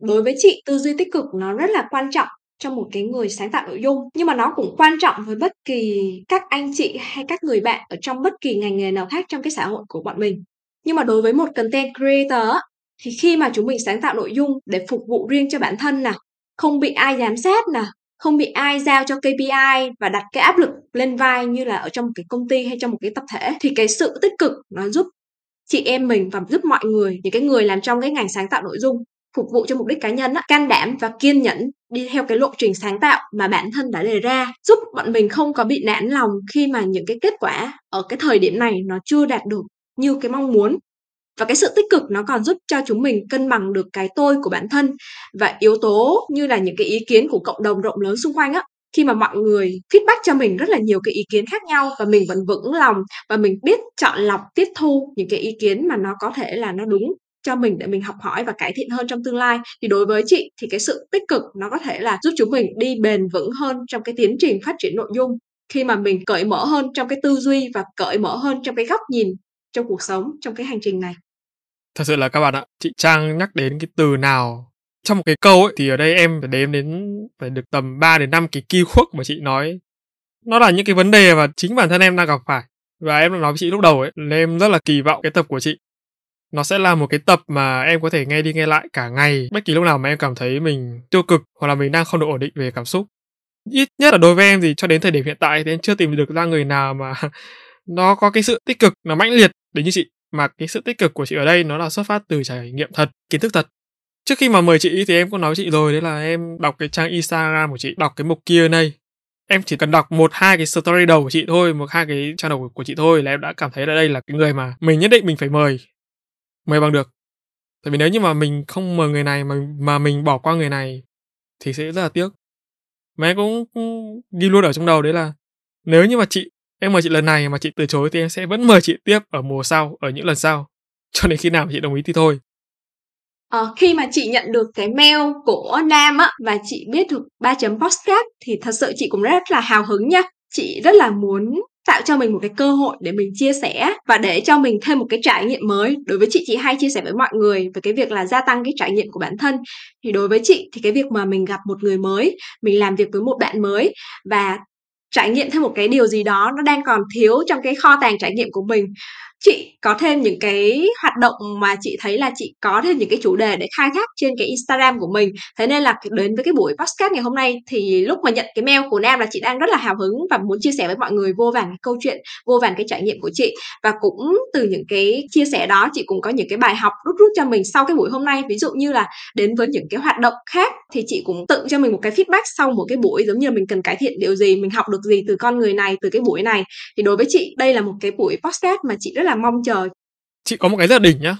đối với chị tư duy tích cực nó rất là quan trọng cho một cái người sáng tạo nội dung. Nhưng mà nó cũng quan trọng với bất kỳ các anh chị hay các người bạn ở trong bất kỳ ngành nghề nào khác trong cái xã hội của bọn mình. Nhưng mà đối với một content creator thì khi mà chúng mình sáng tạo nội dung để phục vụ riêng cho bản thân nè, không bị ai giám sát nè, không bị ai giao cho KPI và đặt cái áp lực lên vai như là ở trong một cái công ty hay trong một cái tập thể, thì cái sự tích cực nó giúp chị em mình và giúp mọi người, những cái người làm trong cái ngành sáng tạo nội dung phục vụ cho mục đích cá nhân á, can đảm và kiên nhẫn đi theo cái lộ trình sáng tạo mà bản thân đã đề ra giúp bọn mình không có bị nản lòng khi mà những cái kết quả ở cái thời điểm này nó chưa đạt được như cái mong muốn. Và cái sự tích cực nó còn giúp cho chúng mình cân bằng được cái tôi của bản thân và yếu tố như là những cái ý kiến của cộng đồng rộng lớn xung quanh á. Khi mà mọi người feedback cho mình rất là nhiều cái ý kiến khác nhau và mình vẫn vững lòng và mình biết chọn lọc tiếp thu những cái ý kiến mà nó có thể là nó đúng cho mình để mình học hỏi và cải thiện hơn trong tương lai. Thì đối với chị thì cái sự tích cực nó có thể là giúp chúng mình đi bền vững hơn trong cái tiến trình phát triển nội dung. Khi mà mình cởi mở hơn trong cái tư duy và cởi mở hơn trong cái góc nhìn trong cuộc sống, trong cái hành trình này. Thật sự là các bạn ạ, chị trang nhắc đến cái từ nào, trong một cái câu ấy thì ở đây em phải đếm đến, phải được tầm 3 đến 5 cái khuất mà chị nói. Nó là những cái vấn đề mà chính bản thân em đang gặp phải. Và em đã nói với chị lúc đầu ấy, là em rất là kỳ vọng cái tập của chị nó sẽ là một cái tập mà em có thể nghe đi nghe lại cả ngày. Bất kỳ lúc nào mà em cảm thấy mình tiêu cực hoặc là mình đang không được ổn định về cảm xúc. Ít nhất là đối với em thì cho đến thời điểm hiện tại thì em chưa tìm được ra người nào mà *laughs* nó có cái sự tích cực, nó mãnh liệt. Đến như chị, mà cái sự tích cực của chị ở đây nó là xuất phát từ trải nghiệm thật, kiến thức thật. Trước khi mà mời chị thì em cũng nói chị rồi, đấy là em đọc cái trang instagram của chị, đọc cái mục kia này em chỉ cần đọc một, hai cái story đầu của chị thôi, một, hai cái channel của chị thôi là em đã cảm thấy là đây là cái người mà mình nhất định mình phải mời mời bằng được. Tại vì nếu như mà mình không mời người này mà mà mình bỏ qua người này thì sẽ rất là tiếc. Mà em cũng ghi luôn ở trong đầu đấy là nếu như mà chị em mời chị lần này mà chị từ chối thì em sẽ vẫn mời chị tiếp ở mùa sau ở những lần sau. *laughs* Cho đến khi nào chị đồng ý thì thôi. Ờ, khi mà chị nhận được cái mail của Nam á và chị biết được ba chấm postcard thì thật sự chị cũng rất là hào hứng nha. Chị rất là muốn tạo cho mình một cái cơ hội để mình chia sẻ và để cho mình thêm một cái trải nghiệm mới. Đối với chị chị hay chia sẻ với mọi người về cái việc là gia tăng cái trải nghiệm của bản thân. Thì đối với chị thì cái việc mà mình gặp một người mới, mình làm việc với một bạn mới và trải nghiệm thêm một cái điều gì đó nó đang còn thiếu trong cái kho tàng trải nghiệm của mình. Chị có thêm những cái hoạt động mà chị thấy là chị có thêm những cái chủ đề để khai thác trên cái Instagram của mình. Thế nên là đến với cái buổi podcast ngày hôm nay thì lúc mà nhận cái mail của Nam là chị đang rất là hào hứng và muốn chia sẻ với mọi người vô vàn cái câu chuyện, vô vàn cái trải nghiệm của chị. Và cũng từ những cái chia sẻ đó, chị cũng có những cái bài học rút rút cho mình sau cái buổi hôm nay. Ví dụ như là đến với những cái hoạt động khác thì chị cũng tự cho mình một cái feedback sau một cái buổi giống như là mình cần cải thiện điều gì, mình học được gì từ con người này từ cái buổi này. Thì đối với chị đây là một cái buổi podcast mà chị rất là mong chờ. Chị có một cái rất là đỉnh nhá.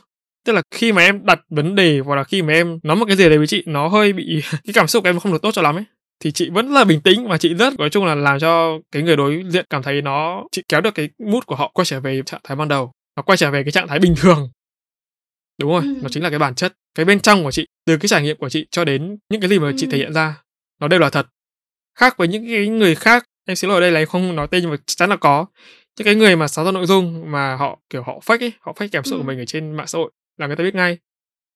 Tức là khi mà em đặt vấn đề hoặc là khi mà em nói một cái gì đấy với chị nó hơi bị *laughs* cái cảm xúc của em không được tốt cho lắm ấy. Thì chị vẫn là bình tĩnh và chị rất nói chung là làm cho cái người đối diện cảm thấy nó chị kéo được cái mood của họ quay trở về trạng thái ban đầu. Nó quay trở về cái trạng thái bình thường. Đúng rồi ừ. nó chính là cái bản chất cái bên trong của chị từ cái trải nghiệm của chị cho đến những cái gì mà ừ. chị thể hiện ra nó đều là thật. Khác với những cái người khác em xin lỗi ở đây là em không nói tên nhưng mà chắc chắn là có. Những cái người mà sáng tạo nội dung mà họ kiểu họ fake ấy họ fake cảm xúc ừ. của mình ở trên mạng xã hội là người ta biết ngay.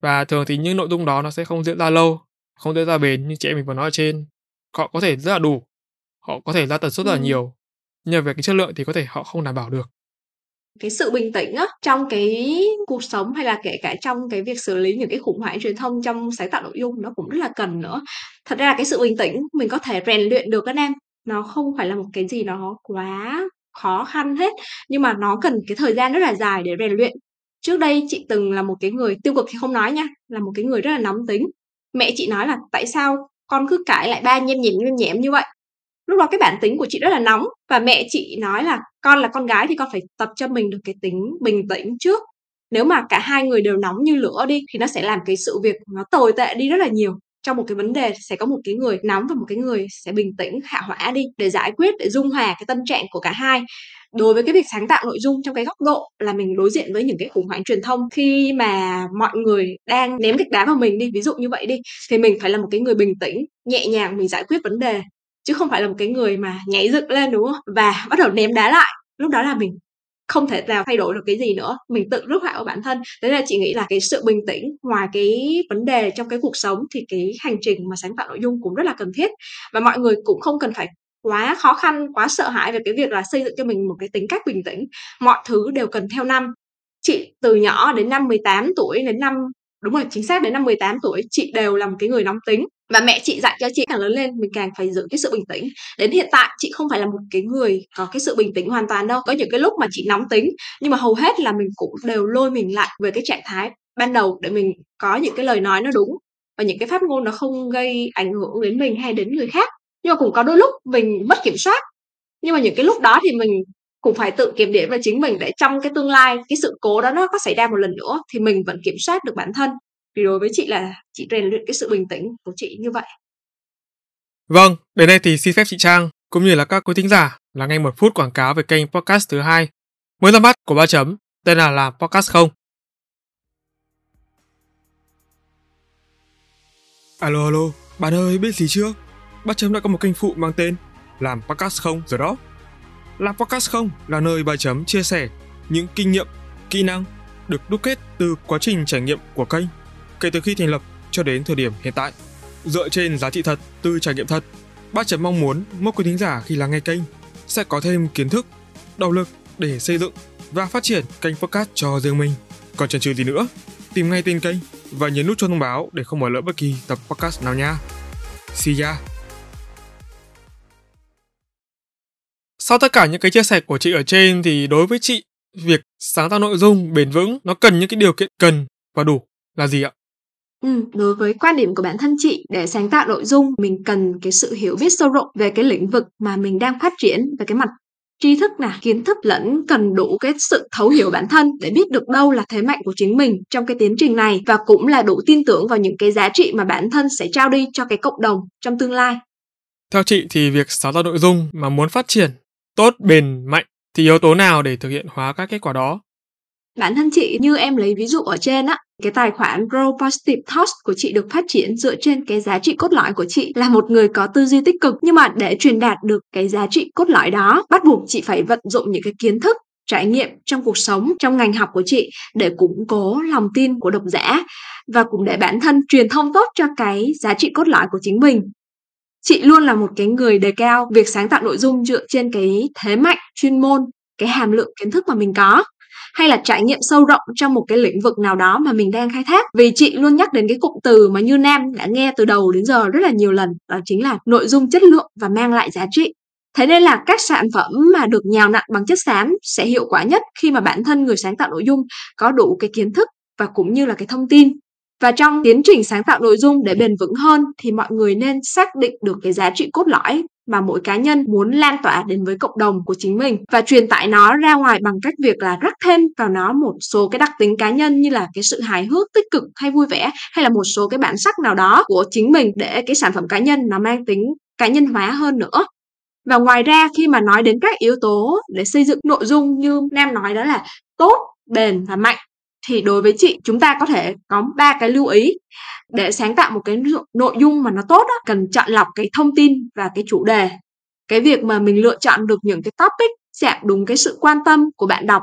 Và thường thì những nội dung đó nó sẽ không diễn ra lâu không diễn ra bền như chị em mình vừa nói ở trên. Họ có thể rất là đủ họ có thể ra tần suất rất là nhiều nhưng về cái chất lượng thì có thể họ không đảm bảo được. Cái sự bình tĩnh á trong cái cuộc sống hay là kể cả trong cái việc xử lý những cái khủng hoảng truyền thông trong sáng tạo nội dung nó cũng rất là cần nữa. Thật ra là cái sự bình tĩnh mình có thể rèn luyện được các em nó không phải là một cái gì nó quá khó khăn hết, nhưng mà nó cần cái thời gian rất là dài để rèn luyện. Trước đây chị từng là một cái người tiêu cực thì không nói nha, là một cái người rất là nóng tính. Mẹ chị nói là tại sao con cứ cãi lại ba nhem nhẹm nhem nhẹm như vậy? Lúc đó cái bản tính của chị rất là nóng và mẹ chị nói là con là con gái thì con phải tập cho mình được cái tính bình tĩnh trước. Nếu mà cả hai người đều nóng như lửa đi thì nó sẽ làm cái sự việc nó tồi tệ đi rất là nhiều trong một cái vấn đề sẽ có một cái người nóng và một cái người sẽ bình tĩnh, hạ hỏa đi, để giải quyết, để dung hòa cái tâm trạng của cả hai. Đối với cái việc sáng tạo nội dung trong cái góc độ là mình đối diện với những cái khủng hoảng truyền thông, khi mà mọi người đang ném gạch đá vào mình đi, ví dụ như vậy đi, thì mình phải là một cái người bình tĩnh, nhẹ nhàng mình giải quyết vấn đề, chứ không phải là một cái người mà nhảy dựng lên, đúng không? Và bắt đầu ném đá lại, lúc đó là mình không thể nào thay đổi được cái gì nữa. Mình tự rước họa vào bản thân. Thế là chị nghĩ là cái sự bình tĩnh ngoài cái vấn đề trong cái cuộc sống thì cái hành trình mà sáng tạo nội dung cũng rất là cần thiết. Và mọi người cũng không cần phải quá khó khăn, quá sợ hãi về cái việc là xây dựng cho mình một cái tính cách bình tĩnh. Mọi thứ đều cần theo năm. Chị từ nhỏ đến năm 18 tuổi, đến năm, đúng rồi, chính xác đến năm 18 tuổi, chị đều là một cái người nóng tính và mẹ chị dạy cho chị càng lớn lên mình càng phải giữ cái sự bình tĩnh. Đến hiện tại, chị không phải là một cái người có cái sự bình tĩnh hoàn toàn đâu. Có những cái lúc mà chị nóng tính, nhưng mà hầu hết là mình cũng đều lôi mình lại về cái trạng thái ban đầu để mình có những cái lời nói nó đúng và những cái phát ngôn nó không gây ảnh hưởng đến mình hay đến người khác. Nhưng mà cũng có đôi lúc mình mất kiểm soát. Nhưng mà những cái lúc đó thì mình cũng phải tự kiểm điểm vào chính mình để trong cái tương lai cái sự cố đó nó có xảy ra một lần nữa thì mình vẫn kiểm soát được bản thân thì đối với chị là chị rèn luyện cái sự bình tĩnh của chị như vậy Vâng, đến đây thì xin phép chị Trang cũng như là các quý thính giả là nghe một phút quảng cáo về kênh podcast thứ hai mới ra mắt của ba chấm tên là làm podcast không. Alo alo, bạn ơi biết gì chưa? Ba chấm đã có một kênh phụ mang tên làm podcast không rồi đó. Làm podcast không là nơi ba chấm chia sẻ những kinh nghiệm, kỹ năng được đúc kết từ quá trình trải nghiệm của kênh kể từ khi thành lập cho đến thời điểm hiện tại. Dựa trên giá trị thật từ trải nghiệm thật, ba chấm mong muốn mỗi quý thính giả khi lắng nghe kênh sẽ có thêm kiến thức, động lực để xây dựng và phát triển kênh podcast cho riêng mình. Còn chần chừ gì nữa, tìm ngay tên kênh và nhấn nút cho thông báo để không bỏ lỡ bất kỳ tập podcast nào nha. See ya! Sau tất cả những cái chia sẻ của chị ở trên thì đối với chị, việc sáng tạo nội dung bền vững nó cần những cái điều kiện cần và đủ là gì ạ? Ừ, đối với quan điểm của bản thân chị để sáng tạo nội dung mình cần cái sự hiểu biết sâu rộng về cái lĩnh vực mà mình đang phát triển về cái mặt tri thức là kiến thức lẫn cần đủ cái sự thấu hiểu bản thân để biết được đâu là thế mạnh của chính mình trong cái tiến trình này và cũng là đủ tin tưởng vào những cái giá trị mà bản thân sẽ trao đi cho cái cộng đồng trong tương lai. Theo chị thì việc sáng tạo nội dung mà muốn phát triển tốt, bền, mạnh thì yếu tố nào để thực hiện hóa các kết quả đó? Bản thân chị như em lấy ví dụ ở trên á, cái tài khoản Grow Positive Thoughts của chị được phát triển dựa trên cái giá trị cốt lõi của chị là một người có tư duy tích cực. Nhưng mà để truyền đạt được cái giá trị cốt lõi đó, bắt buộc chị phải vận dụng những cái kiến thức, trải nghiệm trong cuộc sống, trong ngành học của chị để củng cố lòng tin của độc giả và cũng để bản thân truyền thông tốt cho cái giá trị cốt lõi của chính mình. Chị luôn là một cái người đề cao việc sáng tạo nội dung dựa trên cái thế mạnh chuyên môn, cái hàm lượng kiến thức mà mình có hay là trải nghiệm sâu rộng trong một cái lĩnh vực nào đó mà mình đang khai thác? Vì chị luôn nhắc đến cái cụm từ mà như nam đã nghe từ đầu đến giờ rất là nhiều lần, đó chính là nội dung chất lượng và mang lại giá trị. Thế nên là các sản phẩm mà được nhào nặn bằng chất xám sẽ hiệu quả nhất khi mà bản thân người sáng tạo nội dung có đủ cái kiến thức và cũng như là cái thông tin. Và trong tiến trình sáng tạo nội dung để bền vững hơn thì mọi người nên xác định được cái giá trị cốt lõi mà mỗi cá nhân muốn lan tỏa đến với cộng đồng của chính mình. Và truyền tải nó ra ngoài bằng cách việc là rắc thêm vào nó một số cái đặc tính cá nhân như là cái sự hài hước, tích cực hay vui vẻ, hay là một số cái bản sắc nào đó của chính mình để cái sản phẩm cá nhân nó mang tính cá nhân hóa hơn nữa. Và ngoài ra, khi mà nói đến các yếu tố để xây dựng nội dung như nam nói đó là tốt, bền và mạnh thì đối với chị chúng ta có thể có ba cái lưu ý để sáng tạo một cái nội dung mà nó tốt á, cần chọn lọc cái thông tin và cái chủ đề. Cái việc mà mình lựa chọn được những cái topic chạm đúng cái sự quan tâm của bạn đọc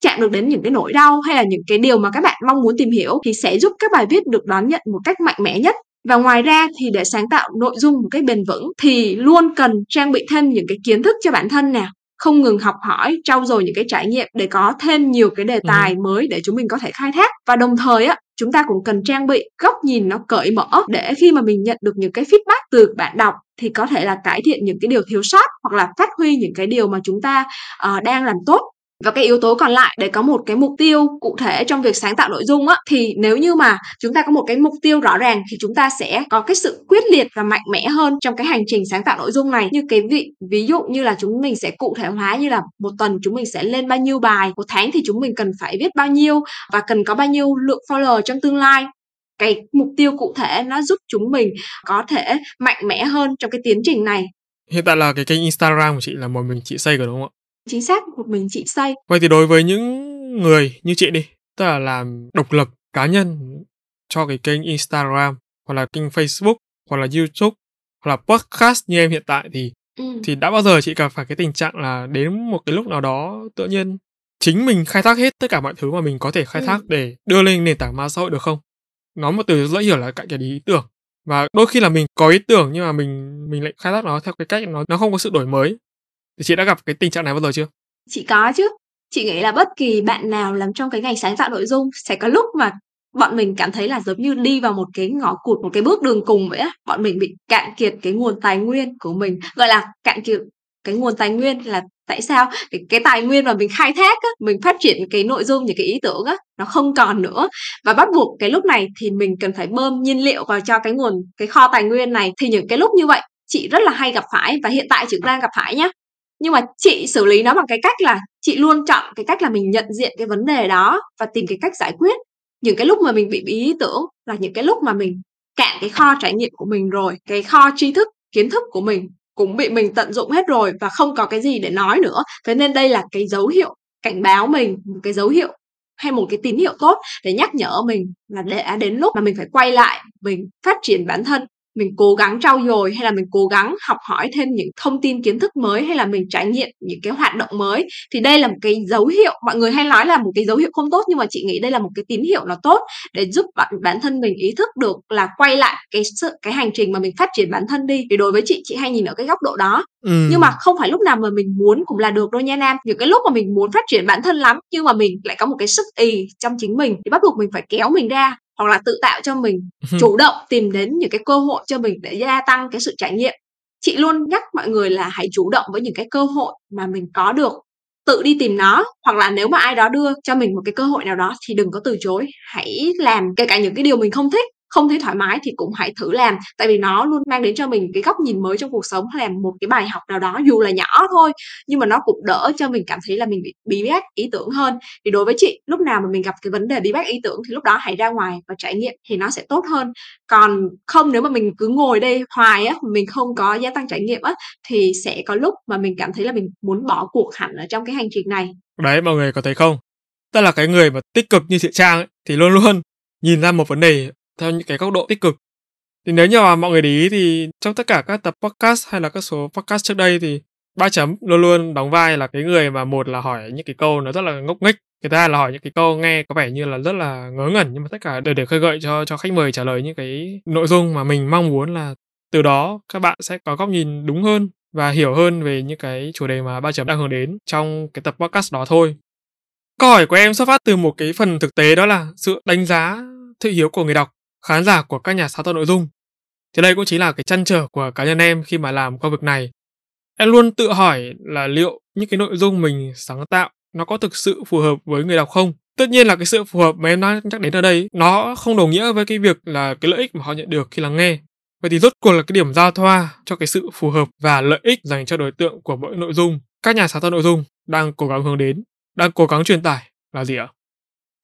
chạm được đến những cái nỗi đau hay là những cái điều mà các bạn mong muốn tìm hiểu thì sẽ giúp các bài viết được đón nhận một cách mạnh mẽ nhất. Và ngoài ra thì để sáng tạo nội dung một cách bền vững thì luôn cần trang bị thêm những cái kiến thức cho bản thân nào không ngừng học hỏi trau dồi những cái trải nghiệm để có thêm nhiều cái đề ừ. tài ừ. mới để chúng mình có thể khai thác và đồng thời á chúng ta cũng cần trang bị góc nhìn nó cởi mở để khi mà mình nhận được những cái feedback từ bạn đọc thì có thể là cải thiện những cái điều thiếu sót hoặc là phát huy những cái điều mà chúng ta uh, đang làm tốt và cái yếu tố còn lại, để có một cái mục tiêu cụ thể trong việc sáng tạo nội dung á, thì nếu như mà chúng ta có một cái mục tiêu rõ ràng thì chúng ta sẽ có cái sự quyết liệt và mạnh mẽ hơn trong cái hành trình sáng tạo nội dung này. Như cái vị, ví dụ như là chúng mình sẽ cụ thể hóa như là một tuần chúng mình sẽ lên bao nhiêu bài, một tháng thì chúng mình cần phải viết bao nhiêu và cần có bao nhiêu lượng follower trong tương lai. Cái mục tiêu cụ thể nó giúp chúng mình có thể mạnh mẽ hơn trong cái tiến trình này. Hiện tại là cái kênh Instagram của chị là một mình chị xây rồi đúng không ạ? Chính xác một mình chị xây vậy thì đối với những người như chị đi tức là làm độc lập cá nhân cho cái kênh Instagram hoặc là kênh Facebook hoặc là YouTube hoặc là podcast như em hiện tại thì ừ. thì đã bao giờ chị gặp phải cái tình trạng là đến một cái lúc nào đó tự nhiên chính mình khai thác hết tất cả mọi thứ mà mình có thể khai ừ. thác để đưa lên nền tảng mạng xã hội được không? Nói một từ dễ hiểu là cạnh cái ý tưởng và đôi khi là mình có ý tưởng nhưng mà mình mình lại khai thác nó theo cái cách nó nó không có sự đổi mới. Thì chị đã gặp cái tình trạng này bao giờ chưa? Chị có chứ. Chị nghĩ là bất kỳ bạn nào làm trong cái ngành sáng tạo nội dung sẽ có lúc mà bọn mình cảm thấy là giống như đi vào một cái ngõ cụt một cái bước đường cùng vậy á. Bọn mình bị cạn kiệt cái nguồn tài nguyên của mình. Gọi là cạn kiệt cái nguồn tài nguyên là tại sao? Cái, cái tài nguyên mà mình khai thác á, mình phát triển cái nội dung những cái ý tưởng á nó không còn nữa. Và bắt buộc cái lúc này thì mình cần phải bơm nhiên liệu vào cho cái nguồn cái kho tài nguyên này. Thì những cái lúc như vậy chị rất là hay gặp phải và hiện tại chị đang gặp phải nhá nhưng mà chị xử lý nó bằng cái cách là chị luôn chọn cái cách là mình nhận diện cái vấn đề đó và tìm cái cách giải quyết. Những cái lúc mà mình bị bí ý tưởng là những cái lúc mà mình cạn cái kho trải nghiệm của mình rồi, cái kho tri thức, kiến thức của mình cũng bị mình tận dụng hết rồi và không có cái gì để nói nữa. Thế nên đây là cái dấu hiệu cảnh báo mình, một cái dấu hiệu hay một cái tín hiệu tốt để nhắc nhở mình là đã à, đến lúc mà mình phải quay lại mình phát triển bản thân mình cố gắng trau dồi hay là mình cố gắng học hỏi thêm những thông tin kiến thức mới hay là mình trải nghiệm những cái hoạt động mới thì đây là một cái dấu hiệu mọi người hay nói là một cái dấu hiệu không tốt nhưng mà chị nghĩ đây là một cái tín hiệu nó tốt để giúp bạn bản thân mình ý thức được là quay lại cái sự cái hành trình mà mình phát triển bản thân đi. Thì đối với chị chị hay nhìn ở cái góc độ đó. Ừ. nhưng mà không phải lúc nào mà mình muốn cũng là được đâu nha nam. Những cái lúc mà mình muốn phát triển bản thân lắm nhưng mà mình lại có một cái sức ì trong chính mình thì bắt buộc mình phải kéo mình ra hoặc là tự tạo cho mình chủ động tìm đến những cái cơ hội cho mình để gia tăng cái sự trải nghiệm. Chị luôn nhắc mọi người là hãy chủ động với những cái cơ hội mà mình có được tự đi tìm nó hoặc là nếu mà ai đó đưa cho mình một cái cơ hội nào đó thì đừng có từ chối. Hãy làm kể cả những cái điều mình không thích không thấy thoải mái thì cũng hãy thử làm. Tại vì nó luôn mang đến cho mình cái góc nhìn mới trong cuộc sống hay là một cái bài học nào đó dù là nhỏ thôi nhưng mà nó cũng đỡ cho mình cảm thấy là mình bị bí bách ý tưởng hơn. Thì đối với chị lúc nào mà mình gặp cái vấn đề bí bách ý tưởng thì lúc đó hãy ra ngoài và trải nghiệm thì nó sẽ tốt hơn. Còn không nếu mà mình cứ ngồi đây hoài á mình không có gia tăng trải nghiệm á thì sẽ có lúc mà mình cảm thấy là mình muốn bỏ cuộc hẳn ở trong cái hành trình này. Đấy mọi người có thấy không? Tức là cái người mà tích cực như chị trang ấy, thì luôn luôn nhìn ra một vấn đề theo những cái góc độ tích cực. Thì nếu như mà mọi người để ý thì trong tất cả các tập podcast hay là các số podcast trước đây thì ba chấm luôn luôn đóng vai là cái người mà một là hỏi những cái câu nó rất là ngốc nghếch, cái thứ hai là hỏi những cái câu nghe có vẻ như là rất là ngớ ngẩn, nhưng mà tất cả đều để khơi gợi cho cho khách mời trả lời những cái nội dung mà mình mong muốn là từ đó các bạn sẽ có góc nhìn đúng hơn và hiểu hơn về những cái chủ đề mà ba chấm đang hướng đến trong cái tập podcast đó thôi. Câu hỏi của em xuất phát từ một cái phần thực tế đó là sự đánh giá thị hiếu của người đọc khán giả của các nhà sáng tạo nội dung. Thì đây cũng chính là cái chăn trở của cá nhân em khi mà làm công việc này. Em luôn tự hỏi là liệu những cái nội dung mình sáng tạo nó có thực sự phù hợp với người đọc không? Tất nhiên là cái sự phù hợp mà em nói nhắc đến ở đây nó không đồng nghĩa với cái việc là cái lợi ích mà họ nhận được khi lắng nghe. Vậy thì rốt cuộc là cái điểm giao thoa cho cái sự phù hợp và lợi ích dành cho đối tượng của mỗi nội dung các nhà sáng tạo nội dung đang cố gắng hướng đến, đang cố gắng truyền tải là gì ạ?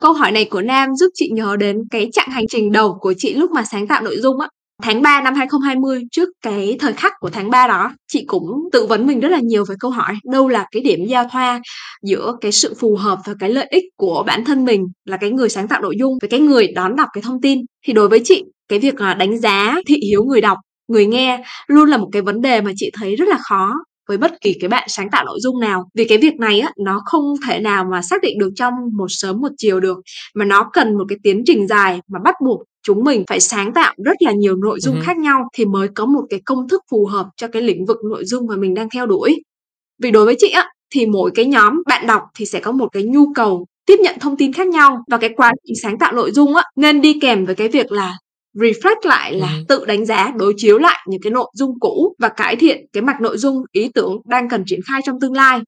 Câu hỏi này của Nam giúp chị nhớ đến cái chặng hành trình đầu của chị lúc mà sáng tạo nội dung á. Tháng 3 năm 2020 trước cái thời khắc của tháng 3 đó, chị cũng tự vấn mình rất là nhiều về câu hỏi đâu là cái điểm giao thoa giữa cái sự phù hợp và cái lợi ích của bản thân mình là cái người sáng tạo nội dung với cái người đón đọc cái thông tin. Thì đối với chị, cái việc à, đánh giá thị hiếu người đọc người nghe luôn là một cái vấn đề mà chị thấy rất là khó với bất kỳ cái bạn sáng tạo nội dung nào vì cái việc này á nó không thể nào mà xác định được trong một sớm một chiều được mà nó cần một cái tiến trình dài mà bắt buộc chúng mình phải sáng tạo rất là nhiều nội dung uh-huh. khác nhau thì mới có một cái công thức phù hợp cho cái lĩnh vực nội dung mà mình đang theo đuổi vì đối với chị á thì mỗi cái nhóm bạn đọc thì sẽ có một cái nhu cầu tiếp nhận thông tin khác nhau và cái quá trình sáng tạo nội dung á nên đi kèm với cái việc là reflect lại là ừ. tự đánh giá đối chiếu lại những cái nội dung cũ và cải thiện cái mạch nội dung ý tưởng đang cần triển khai trong tương lai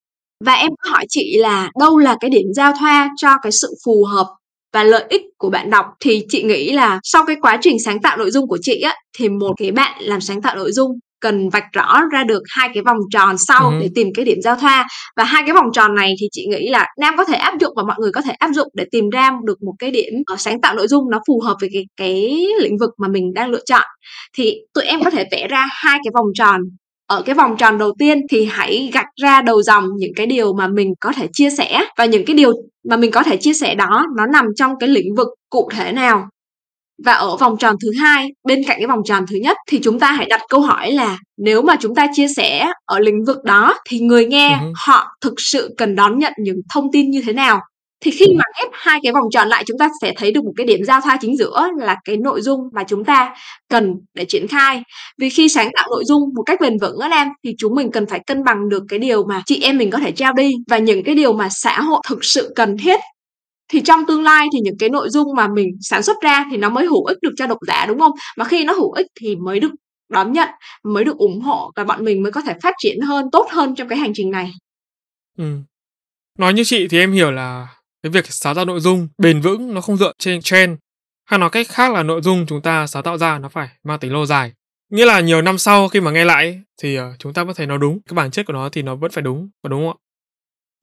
và em hỏi chị là đâu là cái điểm giao thoa cho cái sự phù hợp và lợi ích của bạn đọc thì chị nghĩ là sau cái quá trình sáng tạo nội dung của chị á thì một cái bạn làm sáng tạo nội dung cần vạch rõ ra được hai cái vòng tròn sau Ừ. để tìm cái điểm giao thoa và hai cái vòng tròn này thì chị nghĩ là Nam có thể áp dụng và mọi người có thể áp dụng để tìm ra được một cái điểm sáng tạo nội dung nó phù hợp với cái cái lĩnh vực mà mình đang lựa chọn. Thì tụi em có thể vẽ ra hai cái vòng tròn ở cái vòng tròn đầu tiên thì hãy gạch ra đầu dòng những cái điều mà mình có thể chia sẻ và những cái điều mà mình có thể chia sẻ đó nó nằm trong cái lĩnh vực cụ thể nào và ở vòng tròn thứ hai bên cạnh cái vòng tròn thứ nhất thì chúng ta hãy đặt câu hỏi là nếu mà chúng ta chia sẻ ở lĩnh vực đó thì người nghe Ừ. họ thực sự cần đón nhận những thông tin như thế nào? Thì khi mà ghép hai cái vòng tròn lại chúng ta sẽ thấy được một cái điểm giao thoa chính giữa là cái nội dung mà chúng ta cần để triển khai. Vì khi sáng tạo nội dung một cách bền vững á Nam thì chúng mình cần phải cân bằng được cái điều mà chị em mình có thể trao đi và những cái điều mà xã hội thực sự cần thiết thì trong tương lai thì những cái nội dung mà mình sản xuất ra thì nó mới hữu ích được cho độc giả đúng không mà khi nó hữu ích thì mới được đón nhận mới được ủng hộ và bọn mình mới có thể phát triển hơn tốt hơn trong cái hành trình này Ừ. Nói như chị thì em hiểu là cái việc sáng tạo nội dung bền vững nó không dựa trên trend hay nói cách khác là nội dung chúng ta sáng tạo ra nó phải mang tính lâu dài. Nghĩa là nhiều năm sau khi mà nghe lại ấy, thì ờ, chúng ta vẫn thấy nó đúng, cái bản chất của nó thì nó vẫn phải đúng, có đúng không ạ?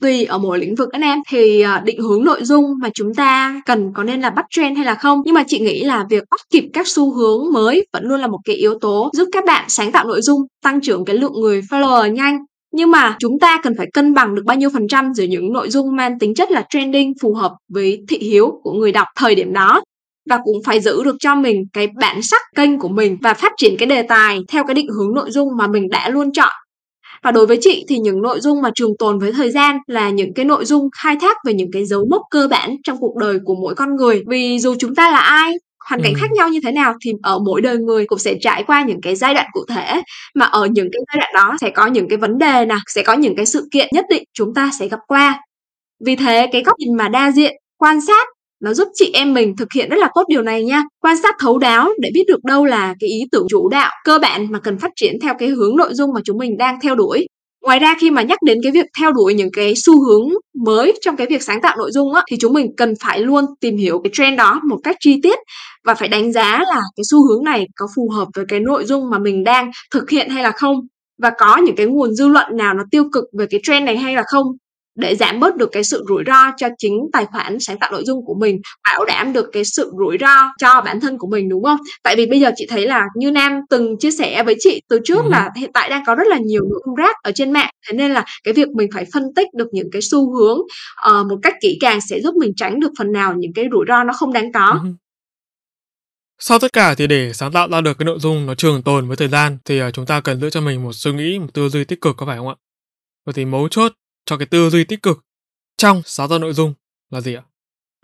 Tùy ở mỗi lĩnh vực anh em. Thì à, định hướng nội dung mà chúng ta cần có nên là bắt trend hay là không? Nhưng mà chị nghĩ là việc bắt kịp các xu hướng mới vẫn luôn là một cái yếu tố giúp các bạn sáng tạo nội dung, tăng trưởng cái lượng người follower nhanh. Nhưng mà chúng ta cần phải cân bằng được bao nhiêu phần trăm giữa những nội dung mang tính chất là trending phù hợp với thị hiếu của người đọc thời điểm đó. Và cũng phải giữ được cho mình cái bản sắc kênh của mình và phát triển cái đề tài theo cái định hướng nội dung mà mình đã luôn chọn và đối với chị thì những nội dung mà trường tồn với thời gian là những cái nội dung khai thác về những cái dấu mốc cơ bản trong cuộc đời của mỗi con người. Vì dù chúng ta là ai hoàn cảnh Ừ. khác nhau như thế nào thì ở mỗi đời người cũng sẽ trải qua những cái giai đoạn cụ thể. Mà ở những cái giai đoạn đó sẽ có những cái vấn đề nè sẽ có những cái sự kiện nhất định chúng ta sẽ gặp qua. Vì thế cái góc nhìn mà đa diện quan sát nó giúp chị em mình thực hiện rất là tốt điều này nha. Quan sát thấu đáo để biết được đâu là cái ý tưởng chủ đạo, cơ bản mà cần phát triển theo cái hướng nội dung mà chúng mình đang theo đuổi. Ngoài ra khi mà nhắc đến cái việc theo đuổi những cái xu hướng mới trong cái việc sáng tạo nội dung á, thì chúng mình cần phải luôn tìm hiểu cái trend đó một cách chi tiết và phải đánh giá là cái xu hướng này có phù hợp với cái nội dung mà mình đang thực hiện hay là không và có những cái nguồn dư luận nào nó tiêu cực về cái trend này hay là không để giảm bớt được cái sự rủi ro cho chính tài khoản sáng tạo nội dung của mình bảo đảm được cái sự rủi ro cho bản thân của mình đúng không tại vì bây giờ chị thấy là như nam từng chia sẻ với chị từ trước Ừ. là hiện tại đang có rất là nhiều nội dung rác ở trên mạng thế nên là cái việc mình phải phân tích được những cái xu hướng ờ, một cách kỹ càng sẽ giúp mình tránh được phần nào những cái rủi ro nó không đáng có Ừ. Sau tất cả thì để sáng tạo ra được cái nội dung nó trường tồn với thời gian thì ờ, chúng ta cần giữ cho mình một suy nghĩ, một tư duy tích cực có phải không ạ? Vậy thì mấu chốt cho cái tư duy tích cực trong sáng tạo nội dung là gì ạ?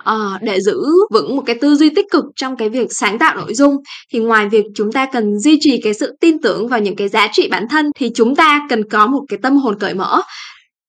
À, để giữ vững một cái tư duy tích cực trong cái việc sáng tạo nội dung thì ngoài việc chúng ta cần duy trì cái sự tin tưởng vào những cái giá trị bản thân thì chúng ta cần có một cái tâm hồn cởi mở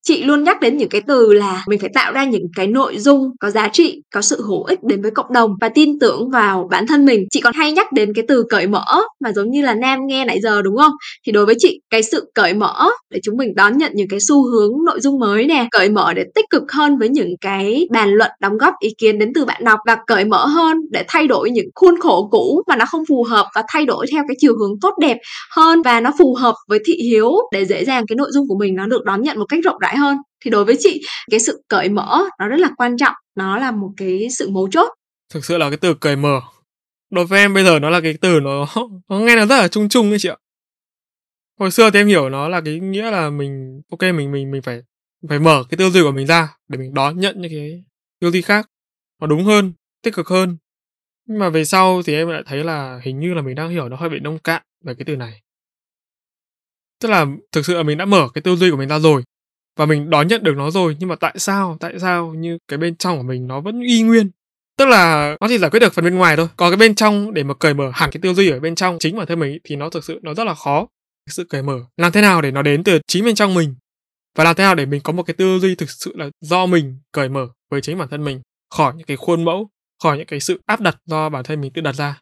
chị luôn nhắc đến những cái từ là mình phải tạo ra những cái nội dung có giá trị, có sự hữu ích đến với cộng đồng và tin tưởng vào bản thân mình. Chị còn hay nhắc đến cái từ cởi mở mà giống như là nam nghe nãy giờ, đúng không? Thì đối với chị, cái sự cởi mở để chúng mình đón nhận những cái xu hướng nội dung mới nè, cởi mở để tích cực hơn với những cái bàn luận đóng góp ý kiến đến từ bạn đọc và cởi mở hơn để thay đổi những khuôn khổ cũ mà nó không phù hợp và thay đổi theo cái chiều hướng tốt đẹp hơn và nó phù hợp với thị hiếu để dễ dàng cái nội dung của mình nó được đón nhận một cách rộng rãi hơn thì đối với chị cái sự cởi mở nó rất là quan trọng nó là một cái sự mấu chốt Thực sự là cái từ cởi mở. Đối với em bây giờ nó là cái từ nó *laughs* nó nghe nó rất là chung chung ấy chị ạ. Hồi xưa thì em hiểu nó là cái nghĩa là mình ok mình mình mình phải phải mở cái tư duy của mình ra để mình đón nhận những cái tư duy khác nó đúng hơn, tích cực hơn. Nhưng mà về sau thì em lại thấy là hình như là mình đang hiểu nó hơi bị nông cạn về cái từ này. Tức là thực sự là mình đã mở cái tư duy của mình ra rồi và mình đón nhận được nó rồi, nhưng mà tại sao tại sao như cái bên trong của mình nó vẫn y nguyên? Tức là nó chỉ giải quyết được phần bên ngoài thôi. Còn cái bên trong để mà cởi mở hẳn cái tư duy ở bên trong chính bản thân mình thì nó thực sự nó rất là khó. Cái sự cởi mở. Làm thế nào để nó đến từ chính bên trong mình? Và làm thế nào để mình có một cái tư duy thực sự là do mình cởi mở với chính bản thân mình? Khỏi những cái khuôn mẫu, khỏi những cái sự áp đặt do bản thân mình tự đặt ra.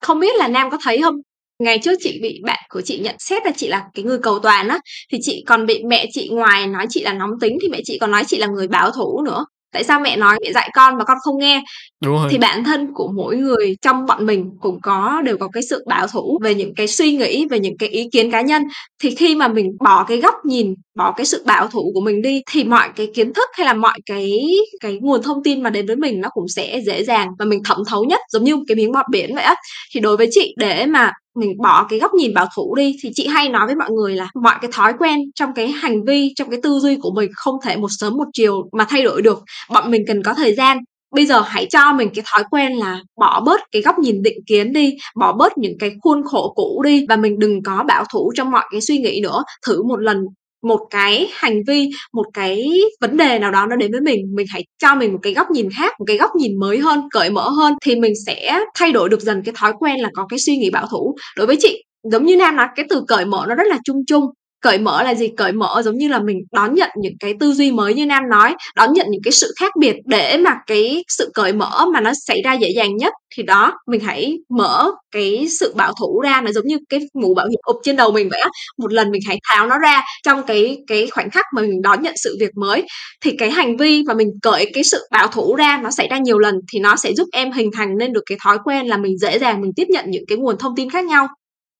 Không biết là nam có thấy không? Ngày trước chị bị bạn của chị nhận xét là chị là cái người cầu toàn á thì chị còn bị mẹ chị ngoài nói chị là nóng tính thì mẹ chị còn nói chị là người bảo thủ nữa. Tại sao mẹ nói mẹ dạy con mà con không nghe? Đúng rồi. Thì bản thân của mỗi người trong bọn mình cũng có đều có cái sự bảo thủ về những cái suy nghĩ về những cái ý kiến cá nhân. Thì khi mà mình bỏ cái góc nhìn bỏ cái sự bảo thủ của mình đi thì mọi cái kiến thức hay là mọi cái cái nguồn thông tin mà đến với mình nó cũng sẽ dễ dàng và mình thẩm thấu nhất giống như cái miếng bọt biển vậy á. Thì đối với chị để mà mình bỏ cái góc nhìn bảo thủ đi. Thì chị hay nói với mọi người là mọi cái thói quen trong cái hành vi, trong cái tư duy của mình không thể một sớm một chiều mà thay đổi được. Bọn mình cần có thời gian. Bây giờ hãy cho mình cái thói quen là bỏ bớt cái góc nhìn định kiến đi, bỏ bớt những cái khuôn khổ cũ đi và mình đừng có bảo thủ trong mọi cái suy nghĩ nữa. Thử một lần một cái hành vi, một cái vấn đề nào đó nó đến với mình mình hãy cho mình một cái góc nhìn khác, một cái góc nhìn mới hơn, cởi mở hơn, thì mình sẽ thay đổi được dần cái thói quen là có cái suy nghĩ bảo thủ. Đối với chị, giống như nam nói, cái từ cởi mở nó rất là chung chung cởi mở là gì? Cởi mở giống như là mình đón nhận những cái tư duy mới như nam nói, đón nhận những cái sự khác biệt để mà cái sự cởi mở mà nó xảy ra dễ dàng nhất. Thì đó, mình hãy mở cái sự bảo thủ ra, nó giống như cái mũ bảo hiểm ụp trên đầu mình vậy á. Một lần mình hãy tháo nó ra trong cái cái khoảnh khắc mà mình đón nhận sự việc mới. Thì cái hành vi và mình cởi cái sự bảo thủ ra nó xảy ra nhiều lần thì nó sẽ giúp em hình thành nên được cái thói quen là mình dễ dàng mình tiếp nhận những cái nguồn thông tin khác nhau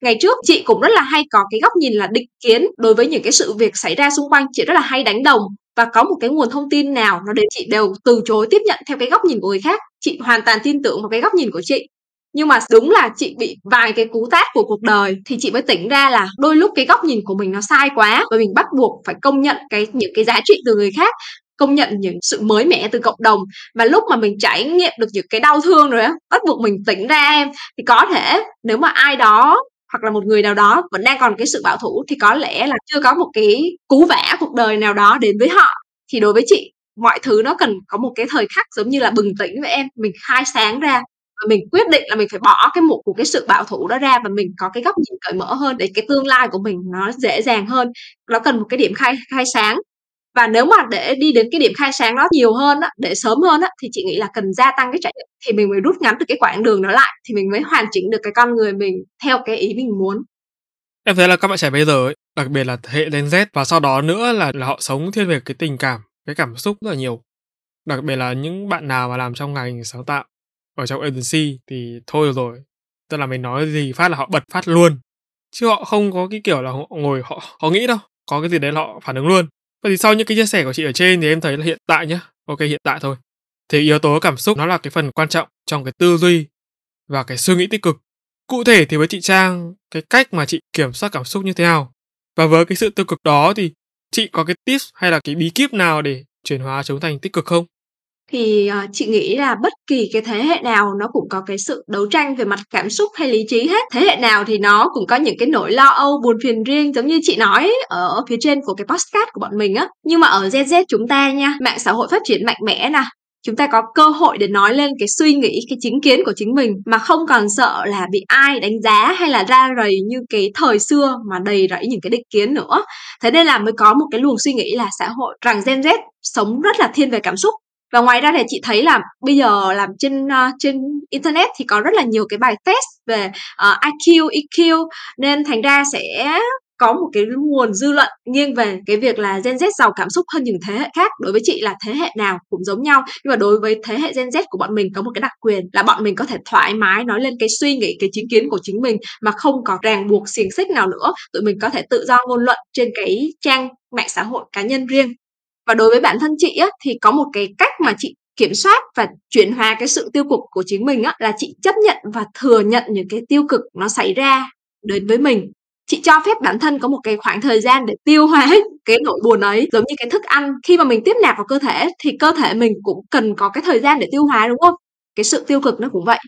ngày trước, chị cũng rất là hay có cái góc nhìn là định kiến đối với những cái sự việc xảy ra xung quanh. Chị rất là hay đánh đồng và có một cái nguồn thông tin nào nó đến chị đều từ chối tiếp nhận theo cái góc nhìn của người khác. Chị hoàn toàn tin tưởng vào cái góc nhìn của chị. Nhưng mà đúng là chị bị vài cái cú tát của cuộc đời thì chị mới tỉnh ra là đôi lúc cái góc nhìn của mình nó sai quá và mình bắt buộc phải công nhận cái, những cái giá trị từ người khác, công nhận những sự mới mẻ từ cộng đồng. Và lúc mà mình trải nghiệm được những cái đau thương rồi á, bắt buộc mình tỉnh ra em, thì có thể nếu mà ai đó hoặc là một người nào đó vẫn đang còn cái sự bảo thủ, thì có lẽ là chưa có một cái cú vả cuộc đời nào đó đến với họ. Thì đối với chị, mọi thứ nó cần có một cái thời khắc giống như là bừng tỉnh với em. Mình khai sáng ra và mình quyết định là mình phải bỏ cái một của cái sự bảo thủ đó ra và mình có cái góc nhìn cởi mở hơn để cái tương lai của mình nó dễ dàng hơn. Nó cần một cái điểm khai khai sáng và nếu mà để đi đến cái điểm khai sáng đó nhiều hơn á, để sớm hơn á, thì chị nghĩ là cần gia tăng cái trải nghiệm. Thì mình mới rút ngắn được cái quãng đường đó lại thì mình mới hoàn chỉnh được cái con người mình theo cái ý mình muốn. Em thấy là các bạn trẻ bây giờ ấy, đặc biệt là thế hệ Gen Z và sau đó nữa là là họ sống thiên về cái tình cảm cái cảm xúc rất là nhiều. Đặc biệt là những bạn nào mà làm trong ngành sáng tạo ở trong agency thì thôi được rồi tức là mình nói gì phát là họ bật phát luôn. Chứ họ không có cái kiểu là họ ngồi họ họ nghĩ đâu có cái gì đấy là họ phản ứng luôn. Vậy thì sau những cái chia sẻ của chị ở trên thì em thấy là hiện tại nhá, ok hiện tại thôi. Thì yếu tố cảm xúc nó là cái phần quan trọng trong cái tư duy và cái suy nghĩ tích cực. Cụ thể thì với chị Trang, cái cách mà chị kiểm soát cảm xúc như thế nào? Và với cái sự tiêu cực đó thì chị có cái tips hay là cái bí kíp nào để chuyển hóa chúng thành tích cực không? Thì uh, chị nghĩ là bất kỳ cái thế hệ nào nó cũng có cái sự đấu tranh về mặt cảm xúc hay lý trí hết. Thế hệ nào thì nó cũng có những cái nỗi lo âu buồn phiền riêng giống như chị nói ở phía trên của cái postcard của bọn mình á. Nhưng mà ở Gen Z chúng ta nha mạng xã hội phát triển mạnh mẽ nè. Chúng ta có cơ hội để nói lên cái suy nghĩ cái chính kiến của chính mình mà không còn sợ là bị ai đánh giá hay là ra rầy như cái thời xưa mà đầy rẫy những cái định kiến nữa. Thế nên là mới có một cái luồng suy nghĩ là xã hội rằng Gen Z sống rất là thiên về cảm xúc và ngoài ra thì chị thấy là bây giờ làm trên uh, trên internet thì có rất là nhiều cái bài test về ờ, uh, IQ, EQ nên thành ra sẽ có một cái nguồn dư luận nghiêng về cái việc là Gen Z giàu cảm xúc hơn những thế hệ khác. Đối với chị là thế hệ nào cũng giống nhau. Nhưng mà đối với thế hệ Gen Z của bọn mình có một cái đặc quyền là bọn mình có thể thoải mái nói lên cái suy nghĩ cái chính kiến của chính mình mà không có ràng buộc xiềng xích nào nữa. Tụi mình có thể tự do ngôn luận trên cái trang mạng xã hội cá nhân riêng và đối với bản thân chị á, thì có một cái cách mà chị kiểm soát và chuyển hóa cái sự tiêu cực của chính mình á, là chị chấp nhận và thừa nhận những cái tiêu cực nó xảy ra đến với mình. Chị cho phép bản thân có một cái khoảng thời gian để tiêu hóa cái nỗi buồn ấy, giống như cái thức ăn. Khi mà mình tiếp nạp vào cơ thể thì cơ thể mình cũng cần có cái thời gian để tiêu hóa, đúng không? Cái sự tiêu cực nó cũng vậy.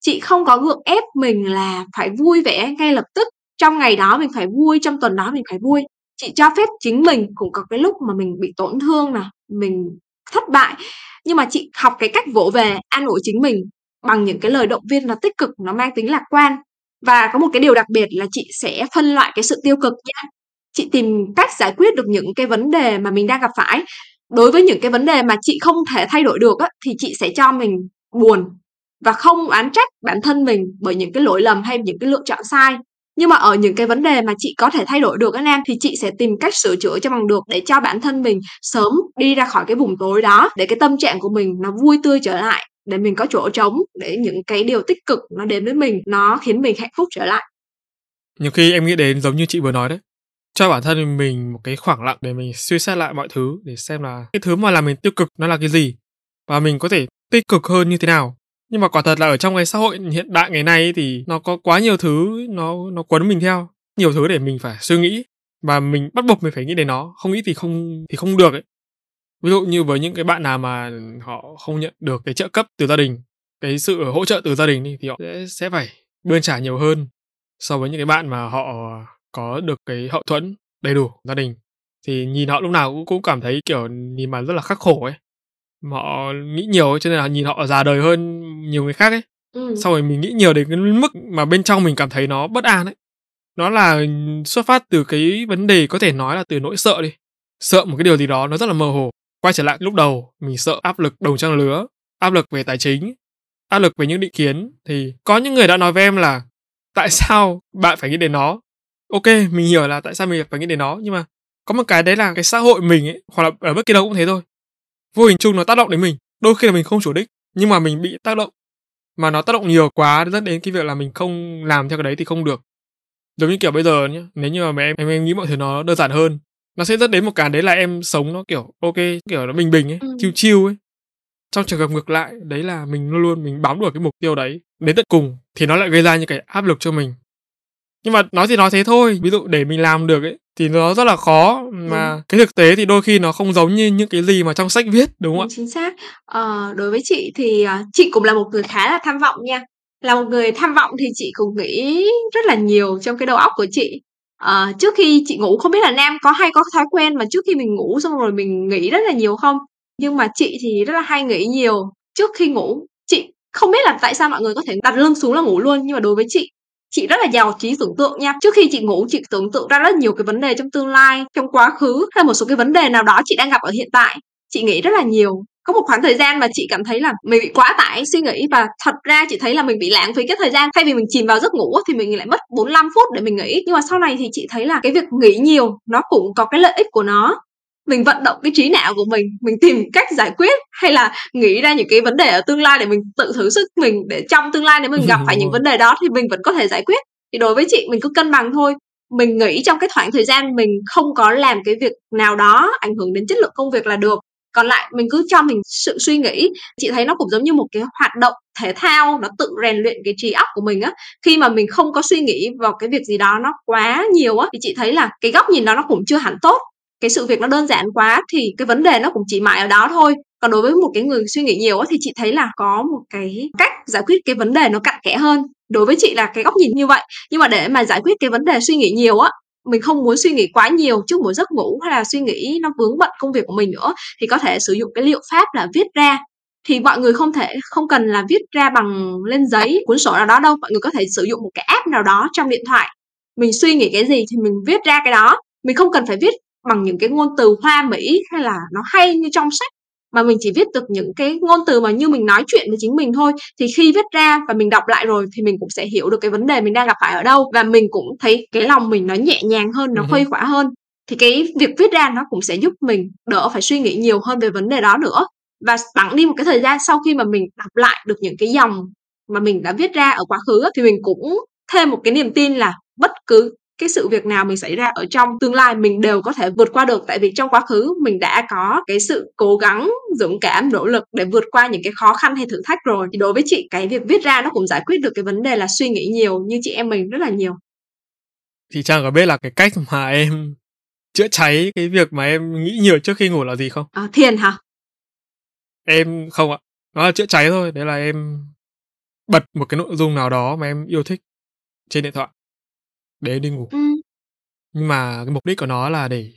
Chị không có gượng ép mình là phải vui vẻ ngay lập tức. Trong ngày đó mình phải vui, trong tuần đó mình phải vui chị cho phép chính mình cũng có cái lúc mà mình bị tổn thương nè mình thất bại. Nhưng mà chị học cái cách vỗ về an ủi chính mình bằng những cái lời động viên nó tích cực nó mang tính lạc quan. Và có một cái điều đặc biệt là chị sẽ phân loại cái sự tiêu cực nha. Chị tìm cách giải quyết được những cái vấn đề mà mình đang gặp phải. Đối với những cái vấn đề mà chị không thể thay đổi được á, thì chị sẽ cho mình buồn và không oán trách bản thân mình bởi những cái lỗi lầm hay những cái lựa chọn sai nhưng mà ở những cái vấn đề mà chị có thể thay đổi được á Nam, thì chị sẽ tìm cách sửa chữa cho bằng được để cho bản thân mình sớm đi ra khỏi cái vùng tối đó, để cái tâm trạng của mình nó vui tươi trở lại, để mình có chỗ trống, để những cái điều tích cực nó đến với mình, nó khiến mình hạnh phúc trở lại. Nhiều khi em nghĩ đến giống như chị vừa nói đấy, cho bản thân mình một cái khoảng lặng để mình suy xét lại mọi thứ, để xem là cái thứ mà làm mình tiêu cực nó là cái gì, và mình có thể tích cực hơn như thế nào nhưng mà quả thật là ở trong cái xã hội hiện đại ngày nay thì nó có quá nhiều thứ nó nó quấn mình theo. Nhiều thứ để mình phải suy nghĩ và mình bắt buộc mình phải nghĩ đến nó. Không nghĩ thì không thì không được ấy. Ví dụ như với những cái bạn nào mà họ không nhận được cái trợ cấp từ gia đình, cái sự hỗ trợ từ gia đình đi thì họ sẽ sẽ phải bươn trả nhiều hơn so với những cái bạn mà họ có được cái hậu thuẫn đầy đủ gia đình. Thì nhìn họ lúc nào cũng cũng cảm thấy kiểu nhìn mà rất là khắc khổ ấy họ nghĩ nhiều ấy cho nên là nhìn họ già đời hơn nhiều người khác ấy. Ừ. sau rồi mình nghĩ nhiều đến cái mức mà bên trong mình cảm thấy nó bất an ấy. Nó là xuất phát từ cái vấn đề có thể nói là từ nỗi sợ đi. Sợ một cái điều gì đó nó rất là mơ hồ. Quay trở lại lúc đầu mình sợ áp lực đồng trang lứa áp lực về tài chính áp lực về những định kiến. Thì có những người đã nói với em là tại sao bạn phải nghĩ đến nó? Ok mình hiểu là tại sao mình phải nghĩ đến nó nhưng mà có một cái đấy là cái xã hội mình ấy hoặc là ở bất kỳ đâu cũng thế thôi vô hình chung nó tác động đến mình. Đôi khi là mình không chủ đích nhưng mà mình bị tác động. Mà nó tác động nhiều quá dẫn đến cái việc là mình không làm theo cái đấy thì không được. Giống như kiểu bây giờ nhé nếu như mà em em, em nghĩ mọi thứ nó đơn giản hơn nó sẽ dẫn đến một cái đấy là em sống nó kiểu ok kiểu nó bình bình ấy ừ. chill chill ấy. Trong trường hợp ngược lại đấy là mình luôn luôn mình bám đuổi cái mục tiêu đấy đến tận cùng thì nó lại gây ra những cái áp lực cho mình. Nhưng mà nói thì nói thế thôi ví dụ để mình làm được ấy thì nó rất là khó. Mà ừ. cái thực tế thì đôi khi nó không giống như những cái gì mà trong sách viết đúng không ạ? chính xác. Ờ, đối với chị thì uh, chị cũng là một người khá là tham vọng nha. Là một người tham vọng thì chị cũng nghĩ rất là nhiều trong cái đầu óc của chị. Uh, trước khi chị ngủ không biết là nam có hay có thói quen mà trước khi mình ngủ xong rồi mình nghĩ rất là nhiều không? Nhưng mà chị thì rất là hay nghĩ nhiều. Trước khi ngủ chị không biết là tại sao mọi người có thể đặt lưng xuống là ngủ luôn nhưng mà đối với chị chị rất là giàu trí tưởng tượng nha. Trước khi chị ngủ, chị tưởng tượng ra rất nhiều cái vấn đề trong tương lai, trong quá khứ, hay một số cái vấn đề nào đó chị đang gặp ở hiện tại. Chị nghĩ rất là nhiều. Có một khoảng thời gian mà chị cảm thấy là mình bị quá tải suy nghĩ và thật ra chị thấy là mình bị lãng phí cái thời gian. Thay vì mình chìm vào giấc ngủ thì mình lại mất 45 phút để mình nghĩ. Nhưng mà sau này thì chị thấy là cái việc nghĩ nhiều nó cũng có cái lợi ích của nó mình vận động cái trí não của mình mình tìm cách giải quyết hay là nghĩ ra những cái vấn đề ở tương lai để mình tự thử sức mình để trong tương lai nếu mình gặp phải những *laughs* vấn đề đó thì mình vẫn có thể giải quyết. Thì đối với chị mình cứ cân bằng thôi. Mình nghĩ trong cái khoảng thời gian mình không có làm cái việc nào đó ảnh hưởng đến chất lượng công việc là được. Còn lại mình cứ cho mình sự suy nghĩ. Chị thấy nó cũng giống như một cái hoạt động thể thao nó tự rèn luyện cái trí óc của mình á. Khi mà mình không có suy nghĩ vào cái việc gì đó nó quá nhiều á thì chị thấy là cái góc nhìn đó nó cũng chưa hẳn tốt cái sự việc nó đơn giản quá thì cái vấn đề nó cũng chỉ mãi ở đó thôi. Còn đối với một cái người suy nghĩ nhiều thì chị thấy là có một cái cách giải quyết cái vấn đề nó cặn kẽ hơn. Đối với chị là cái góc nhìn như vậy. Nhưng mà để mà giải quyết cái vấn đề suy nghĩ nhiều á, mình không muốn suy nghĩ quá nhiều trước mỗi giấc ngủ hay là suy nghĩ nó vướng bận công việc của mình nữa, thì có thể sử dụng cái liệu pháp là viết ra. Thì mọi người không thể, không cần là viết ra bằng lên giấy, cuốn sổ nào đó đâu. Mọi người có thể sử dụng một cái app nào đó trong điện thoại. Mình suy nghĩ cái gì thì mình viết ra cái đó. Mình không cần phải viết bằng những cái ngôn từ hoa mỹ hay là nó hay như trong sách mà mình chỉ viết được những cái ngôn từ mà như mình nói chuyện với chính mình thôi thì khi viết ra và mình đọc lại rồi thì mình cũng sẽ hiểu được cái vấn đề mình đang gặp phải ở đâu và mình cũng thấy cái lòng mình nó nhẹ nhàng hơn nó khuây khỏa hơn. Thì cái việc viết ra nó cũng sẽ giúp mình đỡ phải suy nghĩ nhiều hơn về vấn đề đó nữa. Và bẵng đi một cái thời gian sau khi mà mình đọc lại được những cái dòng mà mình đã viết ra ở quá khứ thì mình cũng thêm một cái niềm tin là bất cứ cái sự việc nào mình xảy ra ở trong tương lai mình đều có thể vượt qua được. Tại vì trong quá khứ mình đã có cái sự cố gắng dũng cảm nỗ lực để vượt qua những cái khó khăn hay thử thách rồi. Thì đối với chị cái việc viết ra nó cũng giải quyết được cái vấn đề là suy nghĩ nhiều như chị em mình rất là nhiều. Thì trang có biết là cái cách mà em chữa cháy cái việc mà em nghĩ nhiều trước khi ngủ là gì không? À, thiền hả? Em không ạ. Nó là chữa cháy thôi đấy là em bật một cái nội dung nào đó mà em yêu thích trên điện thoại để đi ngủ. Ừm. Nhưng mà cái mục đích của nó là để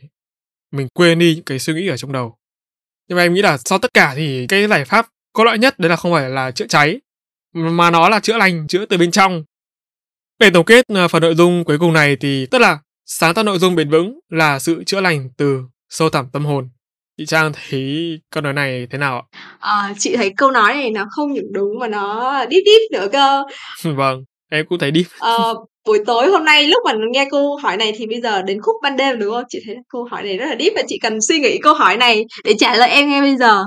mình quên đi những cái suy nghĩ ở trong đầu. Nhưng mà em nghĩ là sau tất cả thì cái giải pháp có lợi nhất đấy là không phải là chữa cháy mà nó là chữa lành, chữa từ bên trong. Để tổng kết ờ, phần nội dung cuối cùng này thì tức là sáng tạo nội dung bền vững là sự chữa lành từ sâu thẳm tâm hồn. Chị Trang thấy câu nói này thế nào ạ? À, chị thấy câu nói này nó không những đúng mà nó đít đít nữa cơ. *laughs* vâng em cũng thấy đi Ờ, buổi tối hôm nay lúc mà nghe câu hỏi này thì bây giờ đến khúc ban đêm đúng không? Chị thấy câu hỏi này rất là deep và chị cần suy nghĩ câu hỏi này để trả lời em ngay bây giờ.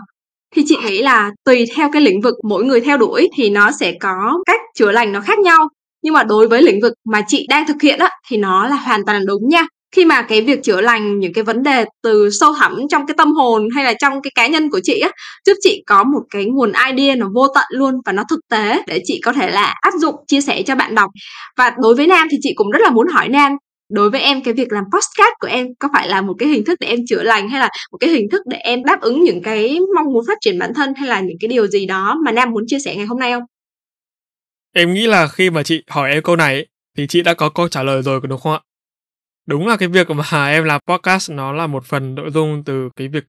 Thì chị nghĩ là tùy theo cái lĩnh vực mỗi người theo đuổi thì nó sẽ có cách chữa lành nó khác nhau. Nhưng mà đối với lĩnh vực mà chị đang thực hiện á thì nó là hoàn toàn đúng nha khi mà cái việc chữa lành những cái vấn đề từ sâu thẳm trong cái tâm hồn hay là trong cái cá nhân của chị á, giúp chị có một cái nguồn idea nó vô tận luôn và nó thực tế để chị có thể là áp dụng, chia sẻ cho bạn đọc. Và đối với nam thì chị cũng rất là muốn hỏi nam, đối với em cái việc làm podcast của em có phải là một cái hình thức để em chữa lành hay là một cái hình thức để em đáp ứng những cái mong muốn phát triển bản thân hay là những cái điều gì đó mà nam muốn chia sẻ ngày hôm nay không? Em nghĩ là khi mà chị hỏi em câu này thì chị đã có câu trả lời rồi, đúng không ạ? Đúng là cái việc mà *laughs* em làm podcast nó là một phần nội dung từ cái việc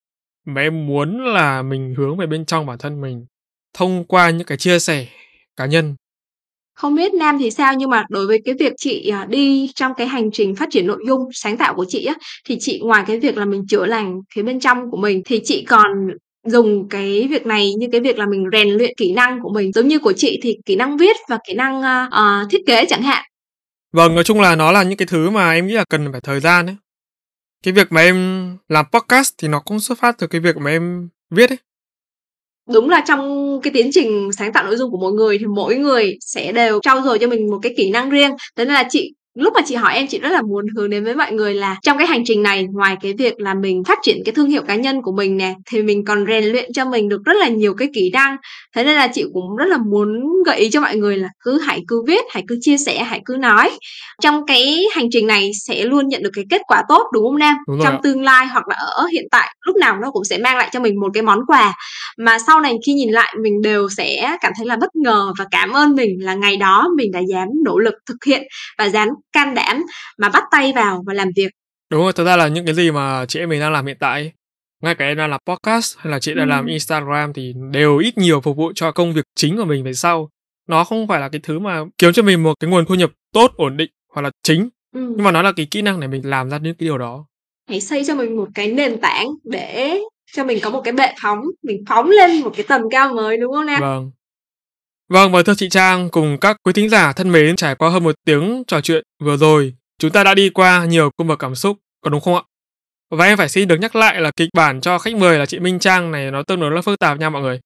mà em muốn là mình hướng về bên trong bản thân mình thông qua những cái chia sẻ cá nhân. Không biết nam thì sao nhưng mà đối với cái việc chị à, đi trong cái hành trình phát triển nội dung sáng tạo của chị á thì chị ngoài cái việc là mình chữa lành phía bên trong của mình thì chị còn dùng cái việc này như cái việc là mình rèn luyện kỹ năng của mình. Giống như của chị thì kỹ năng viết và kỹ năng uh, thiết kế chẳng hạn. Vâng, nói chung là nó là những cái thứ mà em nghĩ là cần phải thời gian ấy. Cái việc mà em làm podcast thì nó cũng xuất phát từ cái việc mà em viết ấy. Đúng là trong cái tiến trình sáng tạo nội dung của mỗi người thì mỗi người sẽ đều trau dồi cho mình một cái kỹ năng riêng. Thế nên là chị lúc mà chị hỏi em chị rất là muốn hướng đến với mọi người là trong cái hành trình này ngoài cái việc là mình phát triển cái thương hiệu cá nhân của mình nè thì mình còn rèn luyện cho mình được rất là nhiều cái kỹ năng. Thế nên là chị cũng rất là muốn gợi ý cho mọi người là cứ hãy cứ viết hãy cứ chia sẻ hãy cứ nói. Trong cái hành trình này sẽ luôn nhận được cái kết quả tốt đúng không nam? Đúng trong ạ. tương lai hoặc là ở hiện tại lúc nào nó cũng sẽ mang lại cho mình một cái món quà. Mà sau này khi nhìn lại mình đều sẽ cảm thấy là bất ngờ và cảm ơn mình là ngày đó mình đã dám nỗ lực thực hiện và dám can đảm mà bắt tay vào và làm việc. Đúng rồi thật ra là những cái gì mà chị em mình đang làm hiện tại ngay cả em đang làm podcast hay là chị đang ừ. làm Instagram thì đều ít nhiều phục vụ cho công việc chính của mình về sau. Nó không phải là cái thứ mà kiếm cho mình một cái nguồn thu nhập tốt ổn định hoặc là chính. Ừ. nhưng mà nó là cái kỹ năng để mình làm ra những cái điều đó. Hãy xây cho mình một cái nền tảng để cho mình có một cái bệ phóng mình phóng lên một cái tầm cao mới đúng không em vâng Vâng, và thưa chị Trang cùng các quý thính giả thân mến, trải qua hơn một tiếng trò chuyện vừa rồi, chúng ta đã đi qua nhiều cung bậc cảm xúc, có đúng không ạ? Và em phải xin được nhắc lại là kịch bản cho khách mời là chị Minh Trang này nó tương đối là phức tạp nha mọi người.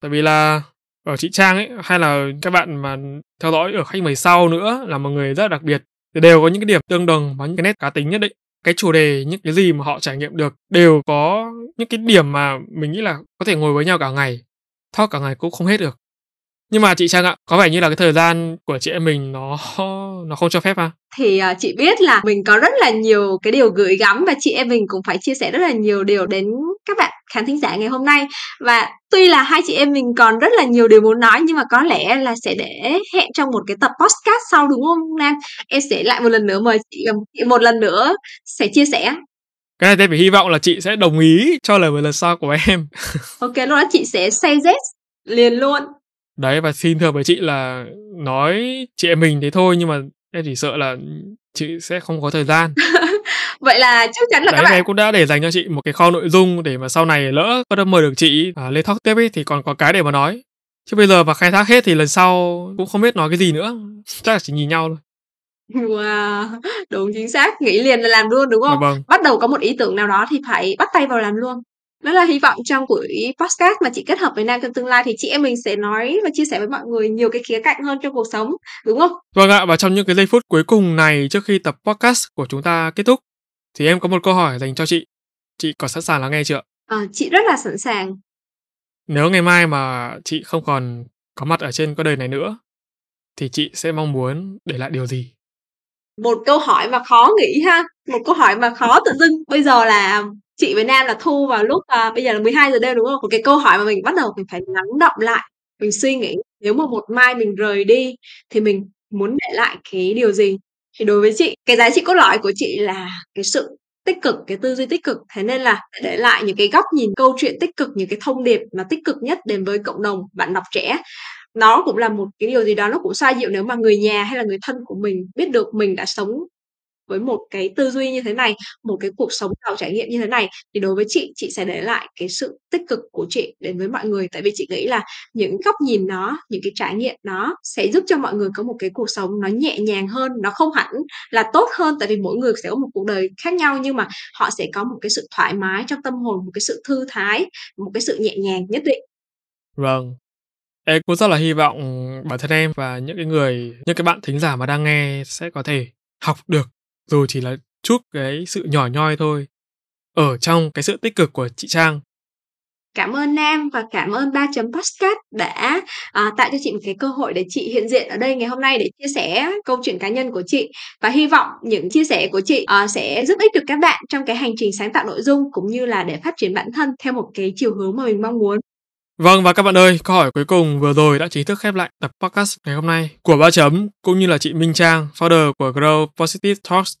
Tại vì là ở chị Trang ấy hay là các bạn mà theo dõi ở khách mời sau nữa là một người rất đặc biệt thì đều có những cái điểm tương đồng và những cái nét cá tính nhất định. Cái chủ đề, những cái gì mà họ trải nghiệm được đều có những cái điểm mà mình nghĩ là có thể ngồi với nhau cả ngày. Talk cả ngày cũng không hết được nhưng mà chị Trang ạ, có vẻ như là cái thời gian của chị em mình nó *laughs* nó không cho phép à? Thì uh, chị biết là mình có rất là nhiều cái điều gửi gắm và chị em mình cũng phải chia sẻ rất là nhiều điều đến các bạn khán thính giả ngày hôm nay và tuy là hai chị em mình còn rất là nhiều điều muốn nói nhưng mà có lẽ là sẽ để hẹn trong một cái tập podcast sau đúng không Nam? Em sẽ lại một lần nữa mời chị một lần nữa sẽ chia sẻ cái này tôi phải hy vọng là chị sẽ đồng ý cho lời mời lần sau của em ok lúc đó chị sẽ say yes liền luôn đấy và xin thưa với chị là nói chị em mình thế thôi nhưng mà em chỉ sợ là chị sẽ không có thời gian. *laughs* Vậy là chắc chắn là đấy, các bạn em cũng đã để dành cho chị một cái kho nội dung để mà sau này lỡ có được mời được chị à, lên talk tiếp ấy thì còn có cái để mà nói. Chứ bây giờ mà khai thác hết thì lần sau cũng không biết nói cái gì nữa. Chắc là chỉ nhìn nhau thôi. Wow, đúng chính xác, nghĩ liền là làm luôn đúng không? Dạ vâng. Bắt đầu có một ý tưởng nào đó thì phải bắt tay vào làm luôn rất là hy vọng trong buổi podcast mà chị kết hợp với Nam trong tương lai thì chị em mình sẽ nói và chia sẻ với mọi người nhiều cái khía cạnh hơn trong cuộc sống, đúng không? Vâng ạ, và trong những cái giây phút cuối cùng này trước khi tập podcast của chúng ta kết thúc thì em có một câu hỏi dành cho chị. Chị có sẵn sàng lắng nghe chưa? À, chị rất là sẵn sàng. Nếu ngày mai mà chị không còn có mặt ở trên cái đời này nữa thì chị sẽ mong muốn để lại điều gì? Một câu hỏi mà khó nghĩ ha, một câu hỏi mà khó tự dưng. Bây giờ là chị với Nam là thu vào lúc à, bây giờ là 12 giờ đêm đúng không? Một cái câu hỏi mà mình bắt đầu mình phải lắng động lại, mình suy nghĩ nếu mà một mai mình rời đi thì mình muốn để lại cái điều gì? Thì đối với chị, cái giá trị cốt lõi của chị là cái sự tích cực, cái tư duy tích cực. Thế nên là để lại những cái góc nhìn câu chuyện tích cực, những cái thông điệp mà tích cực nhất đến với cộng đồng bạn đọc trẻ nó cũng là một cái điều gì đó nó cũng xoa dịu nếu mà người nhà hay là người thân của mình biết được mình đã sống với một cái tư duy như thế này, một cái cuộc sống giàu trải nghiệm như thế này thì đối với chị, chị sẽ để lại cái sự tích cực của chị đến với mọi người. Tại vì chị nghĩ là những góc nhìn nó, những cái trải nghiệm nó sẽ giúp cho mọi người có một cái cuộc sống nó nhẹ nhàng hơn, nó không hẳn là tốt hơn tại vì mỗi người sẽ có một cuộc đời khác nhau nhưng mà họ sẽ có một cái sự thoải mái trong tâm hồn, một cái sự thư thái, một cái sự nhẹ nhàng nhất định. Vâng. Em cũng rất là hy vọng ừ, bản thân em và những cái người, những cái bạn thính giả mà đang nghe sẽ có thể học được dù chỉ là chút cái sự nhỏ nhoi thôi ở trong cái sự tích cực của chị Trang. Cảm ơn Nam và cảm ơn ba chấm podcast đã à, tạo cho chị một cái cơ hội để chị hiện diện ở đây ngày hôm nay để chia sẻ câu chuyện cá nhân của chị và hy vọng những chia sẻ của chị à, sẽ giúp ích được các bạn trong cái hành trình sáng tạo nội dung cũng như là để phát triển bản thân theo một cái chiều hướng mà mình mong muốn. Vâng và các bạn ơi, câu hỏi cuối cùng vừa rồi đã chính thức khép lại tập podcast ngày hôm nay của Ba Chấm cũng như là chị Minh Trang, founder của Grow Positive Talks.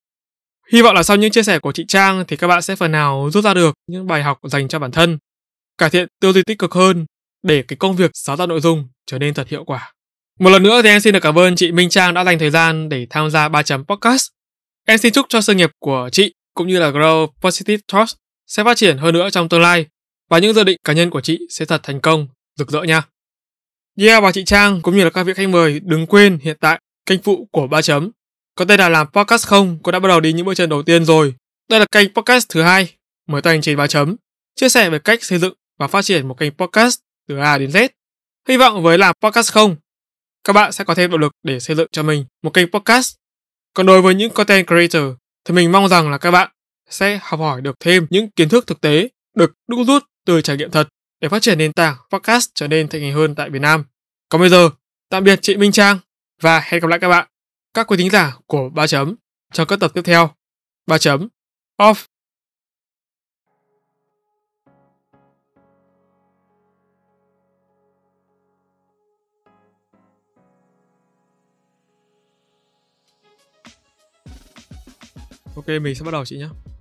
Hy vọng là sau những chia sẻ của chị Trang thì các bạn sẽ phần nào rút ra được những bài học dành cho bản thân, cải thiện tư duy tích cực hơn để cái công việc sáng tạo nội dung trở nên thật hiệu quả. Một lần nữa thì em xin được cảm ơn chị Minh Trang đã dành thời gian để tham gia Ba Chấm podcast. Em xin chúc cho sự nghiệp của chị cũng như là Grow Positive Talks sẽ phát triển hơn nữa trong tương lai và những dự định cá nhân của chị sẽ thật thành công, rực rỡ nha. Yeah và chị Trang cũng như là các vị khách mời đừng quên hiện tại kênh phụ của ba chấm có tên là làm podcast không cũng đã bắt đầu đi những bước chân đầu tiên rồi. Đây là kênh podcast thứ hai mới tay trên ba chấm chia sẻ về cách xây dựng và phát triển một kênh podcast từ A đến Z. Hy vọng với làm podcast không các bạn sẽ có thêm động lực để xây dựng cho mình một kênh podcast. Còn đối với những content creator thì mình mong rằng là các bạn sẽ học hỏi được thêm những kiến thức thực tế được đúc rút từ trải nghiệm thật để phát triển nền tảng podcast trở nên thịnh hành hơn tại Việt Nam. Còn bây giờ, tạm biệt chị Minh Trang và hẹn gặp lại các bạn, các quý thính giả của Ba Chấm trong các tập tiếp theo. Ba Chấm Off Ok, mình sẽ bắt đầu chị nhé.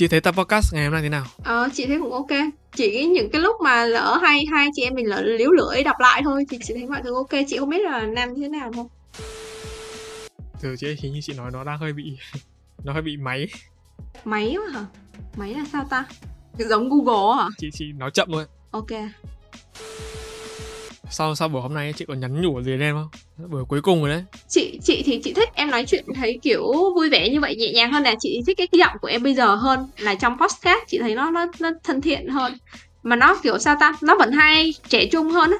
Chị thấy tập podcast ngày hôm nay thế nào? Ờ, chị thấy cũng ok. Chỉ những cái lúc mà lỡ hai hai chị em mình lỡ liếu lưỡi đọc lại thôi thì chị thấy mọi thứ ok. Chị không biết là Nam như thế nào không? Từ chị hình như chị nói nó đang hơi bị *laughs* nó hơi bị máy. Máy mà hả? Máy là sao ta? Giống Google hả? Chị chị nói chậm thôi. Ok sau sau buổi hôm nay chị có nhắn nhủ gì lên không? Buổi cuối cùng rồi đấy. Chị chị thì chị thích em nói chuyện thấy kiểu vui vẻ như vậy nhẹ nhàng hơn là chị thích cái giọng của em bây giờ hơn là trong podcast. Chị thấy nó nó, nó thân thiện hơn. Mà nó kiểu sao ta? Nó vẫn hay trẻ trung hơn á.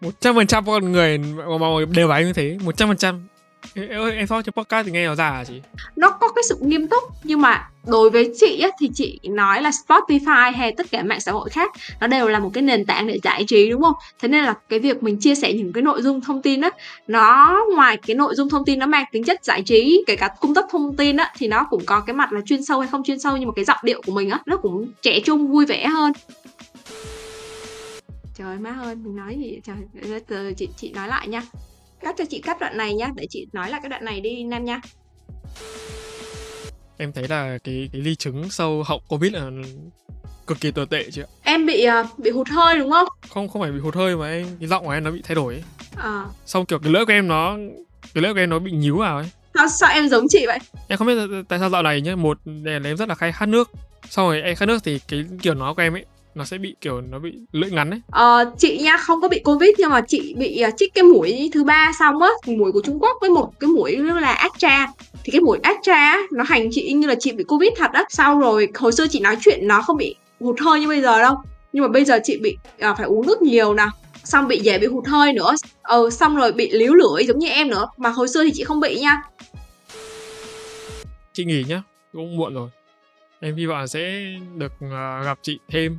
Một trăm phần trăm con người mà đều phải như thế. Một trăm phần trăm em em so cho podcast thì nghe nó già hả chị? Nó có cái sự nghiêm túc nhưng mà đối với chị á, thì chị nói là Spotify hay tất cả mạng xã hội khác nó đều là một cái nền tảng để giải trí đúng không? Thế nên là cái việc mình chia sẻ những cái nội dung thông tin á nó ngoài cái nội dung thông tin nó mang tính chất giải trí kể cả cung cấp thông tin á thì nó cũng có cái mặt là chuyên sâu hay không chuyên sâu nhưng mà cái giọng điệu của mình á nó cũng trẻ trung vui vẻ hơn. Trời má ơi mình nói gì trời chị chị nói lại nha cắt cho chị cắt đoạn này nhá để chị nói lại cái đoạn này đi nam nha em thấy là cái cái ly trứng sau hậu covid là cực kỳ tồi tệ chị ạ. Em bị uh, bị hụt hơi đúng không? Không không phải bị hụt hơi mà em cái giọng của em nó bị thay đổi ấy. à. xong kiểu cái lưỡi của em nó cái lưỡi của em nó bị nhíu vào ấy. Sao, sao em giống chị vậy? Em không biết tại sao dạo này nhá một là em rất là hay khát nước. Xong rồi em khát nước thì cái kiểu nó của em ấy nó sẽ bị kiểu nó bị lưỡi ngắn ấy. Ờ, chị nha không có bị covid nhưng mà chị bị uh, chích cái mũi thứ ba xong á mũi của trung quốc với một cái mũi là astra thì cái mũi astra nó hành chị như là chị bị covid thật á. Sau rồi hồi xưa chị nói chuyện nó không bị hụt hơi như bây giờ đâu. Nhưng mà bây giờ chị bị uh, phải uống nước nhiều nè xong bị dễ bị hụt hơi nữa. Ờ xong rồi bị líu lưỡi giống như em nữa. Mà hồi xưa thì chị không bị nha. Chị nghỉ nhá cũng muộn rồi. Em hy vọng sẽ được uh, gặp chị thêm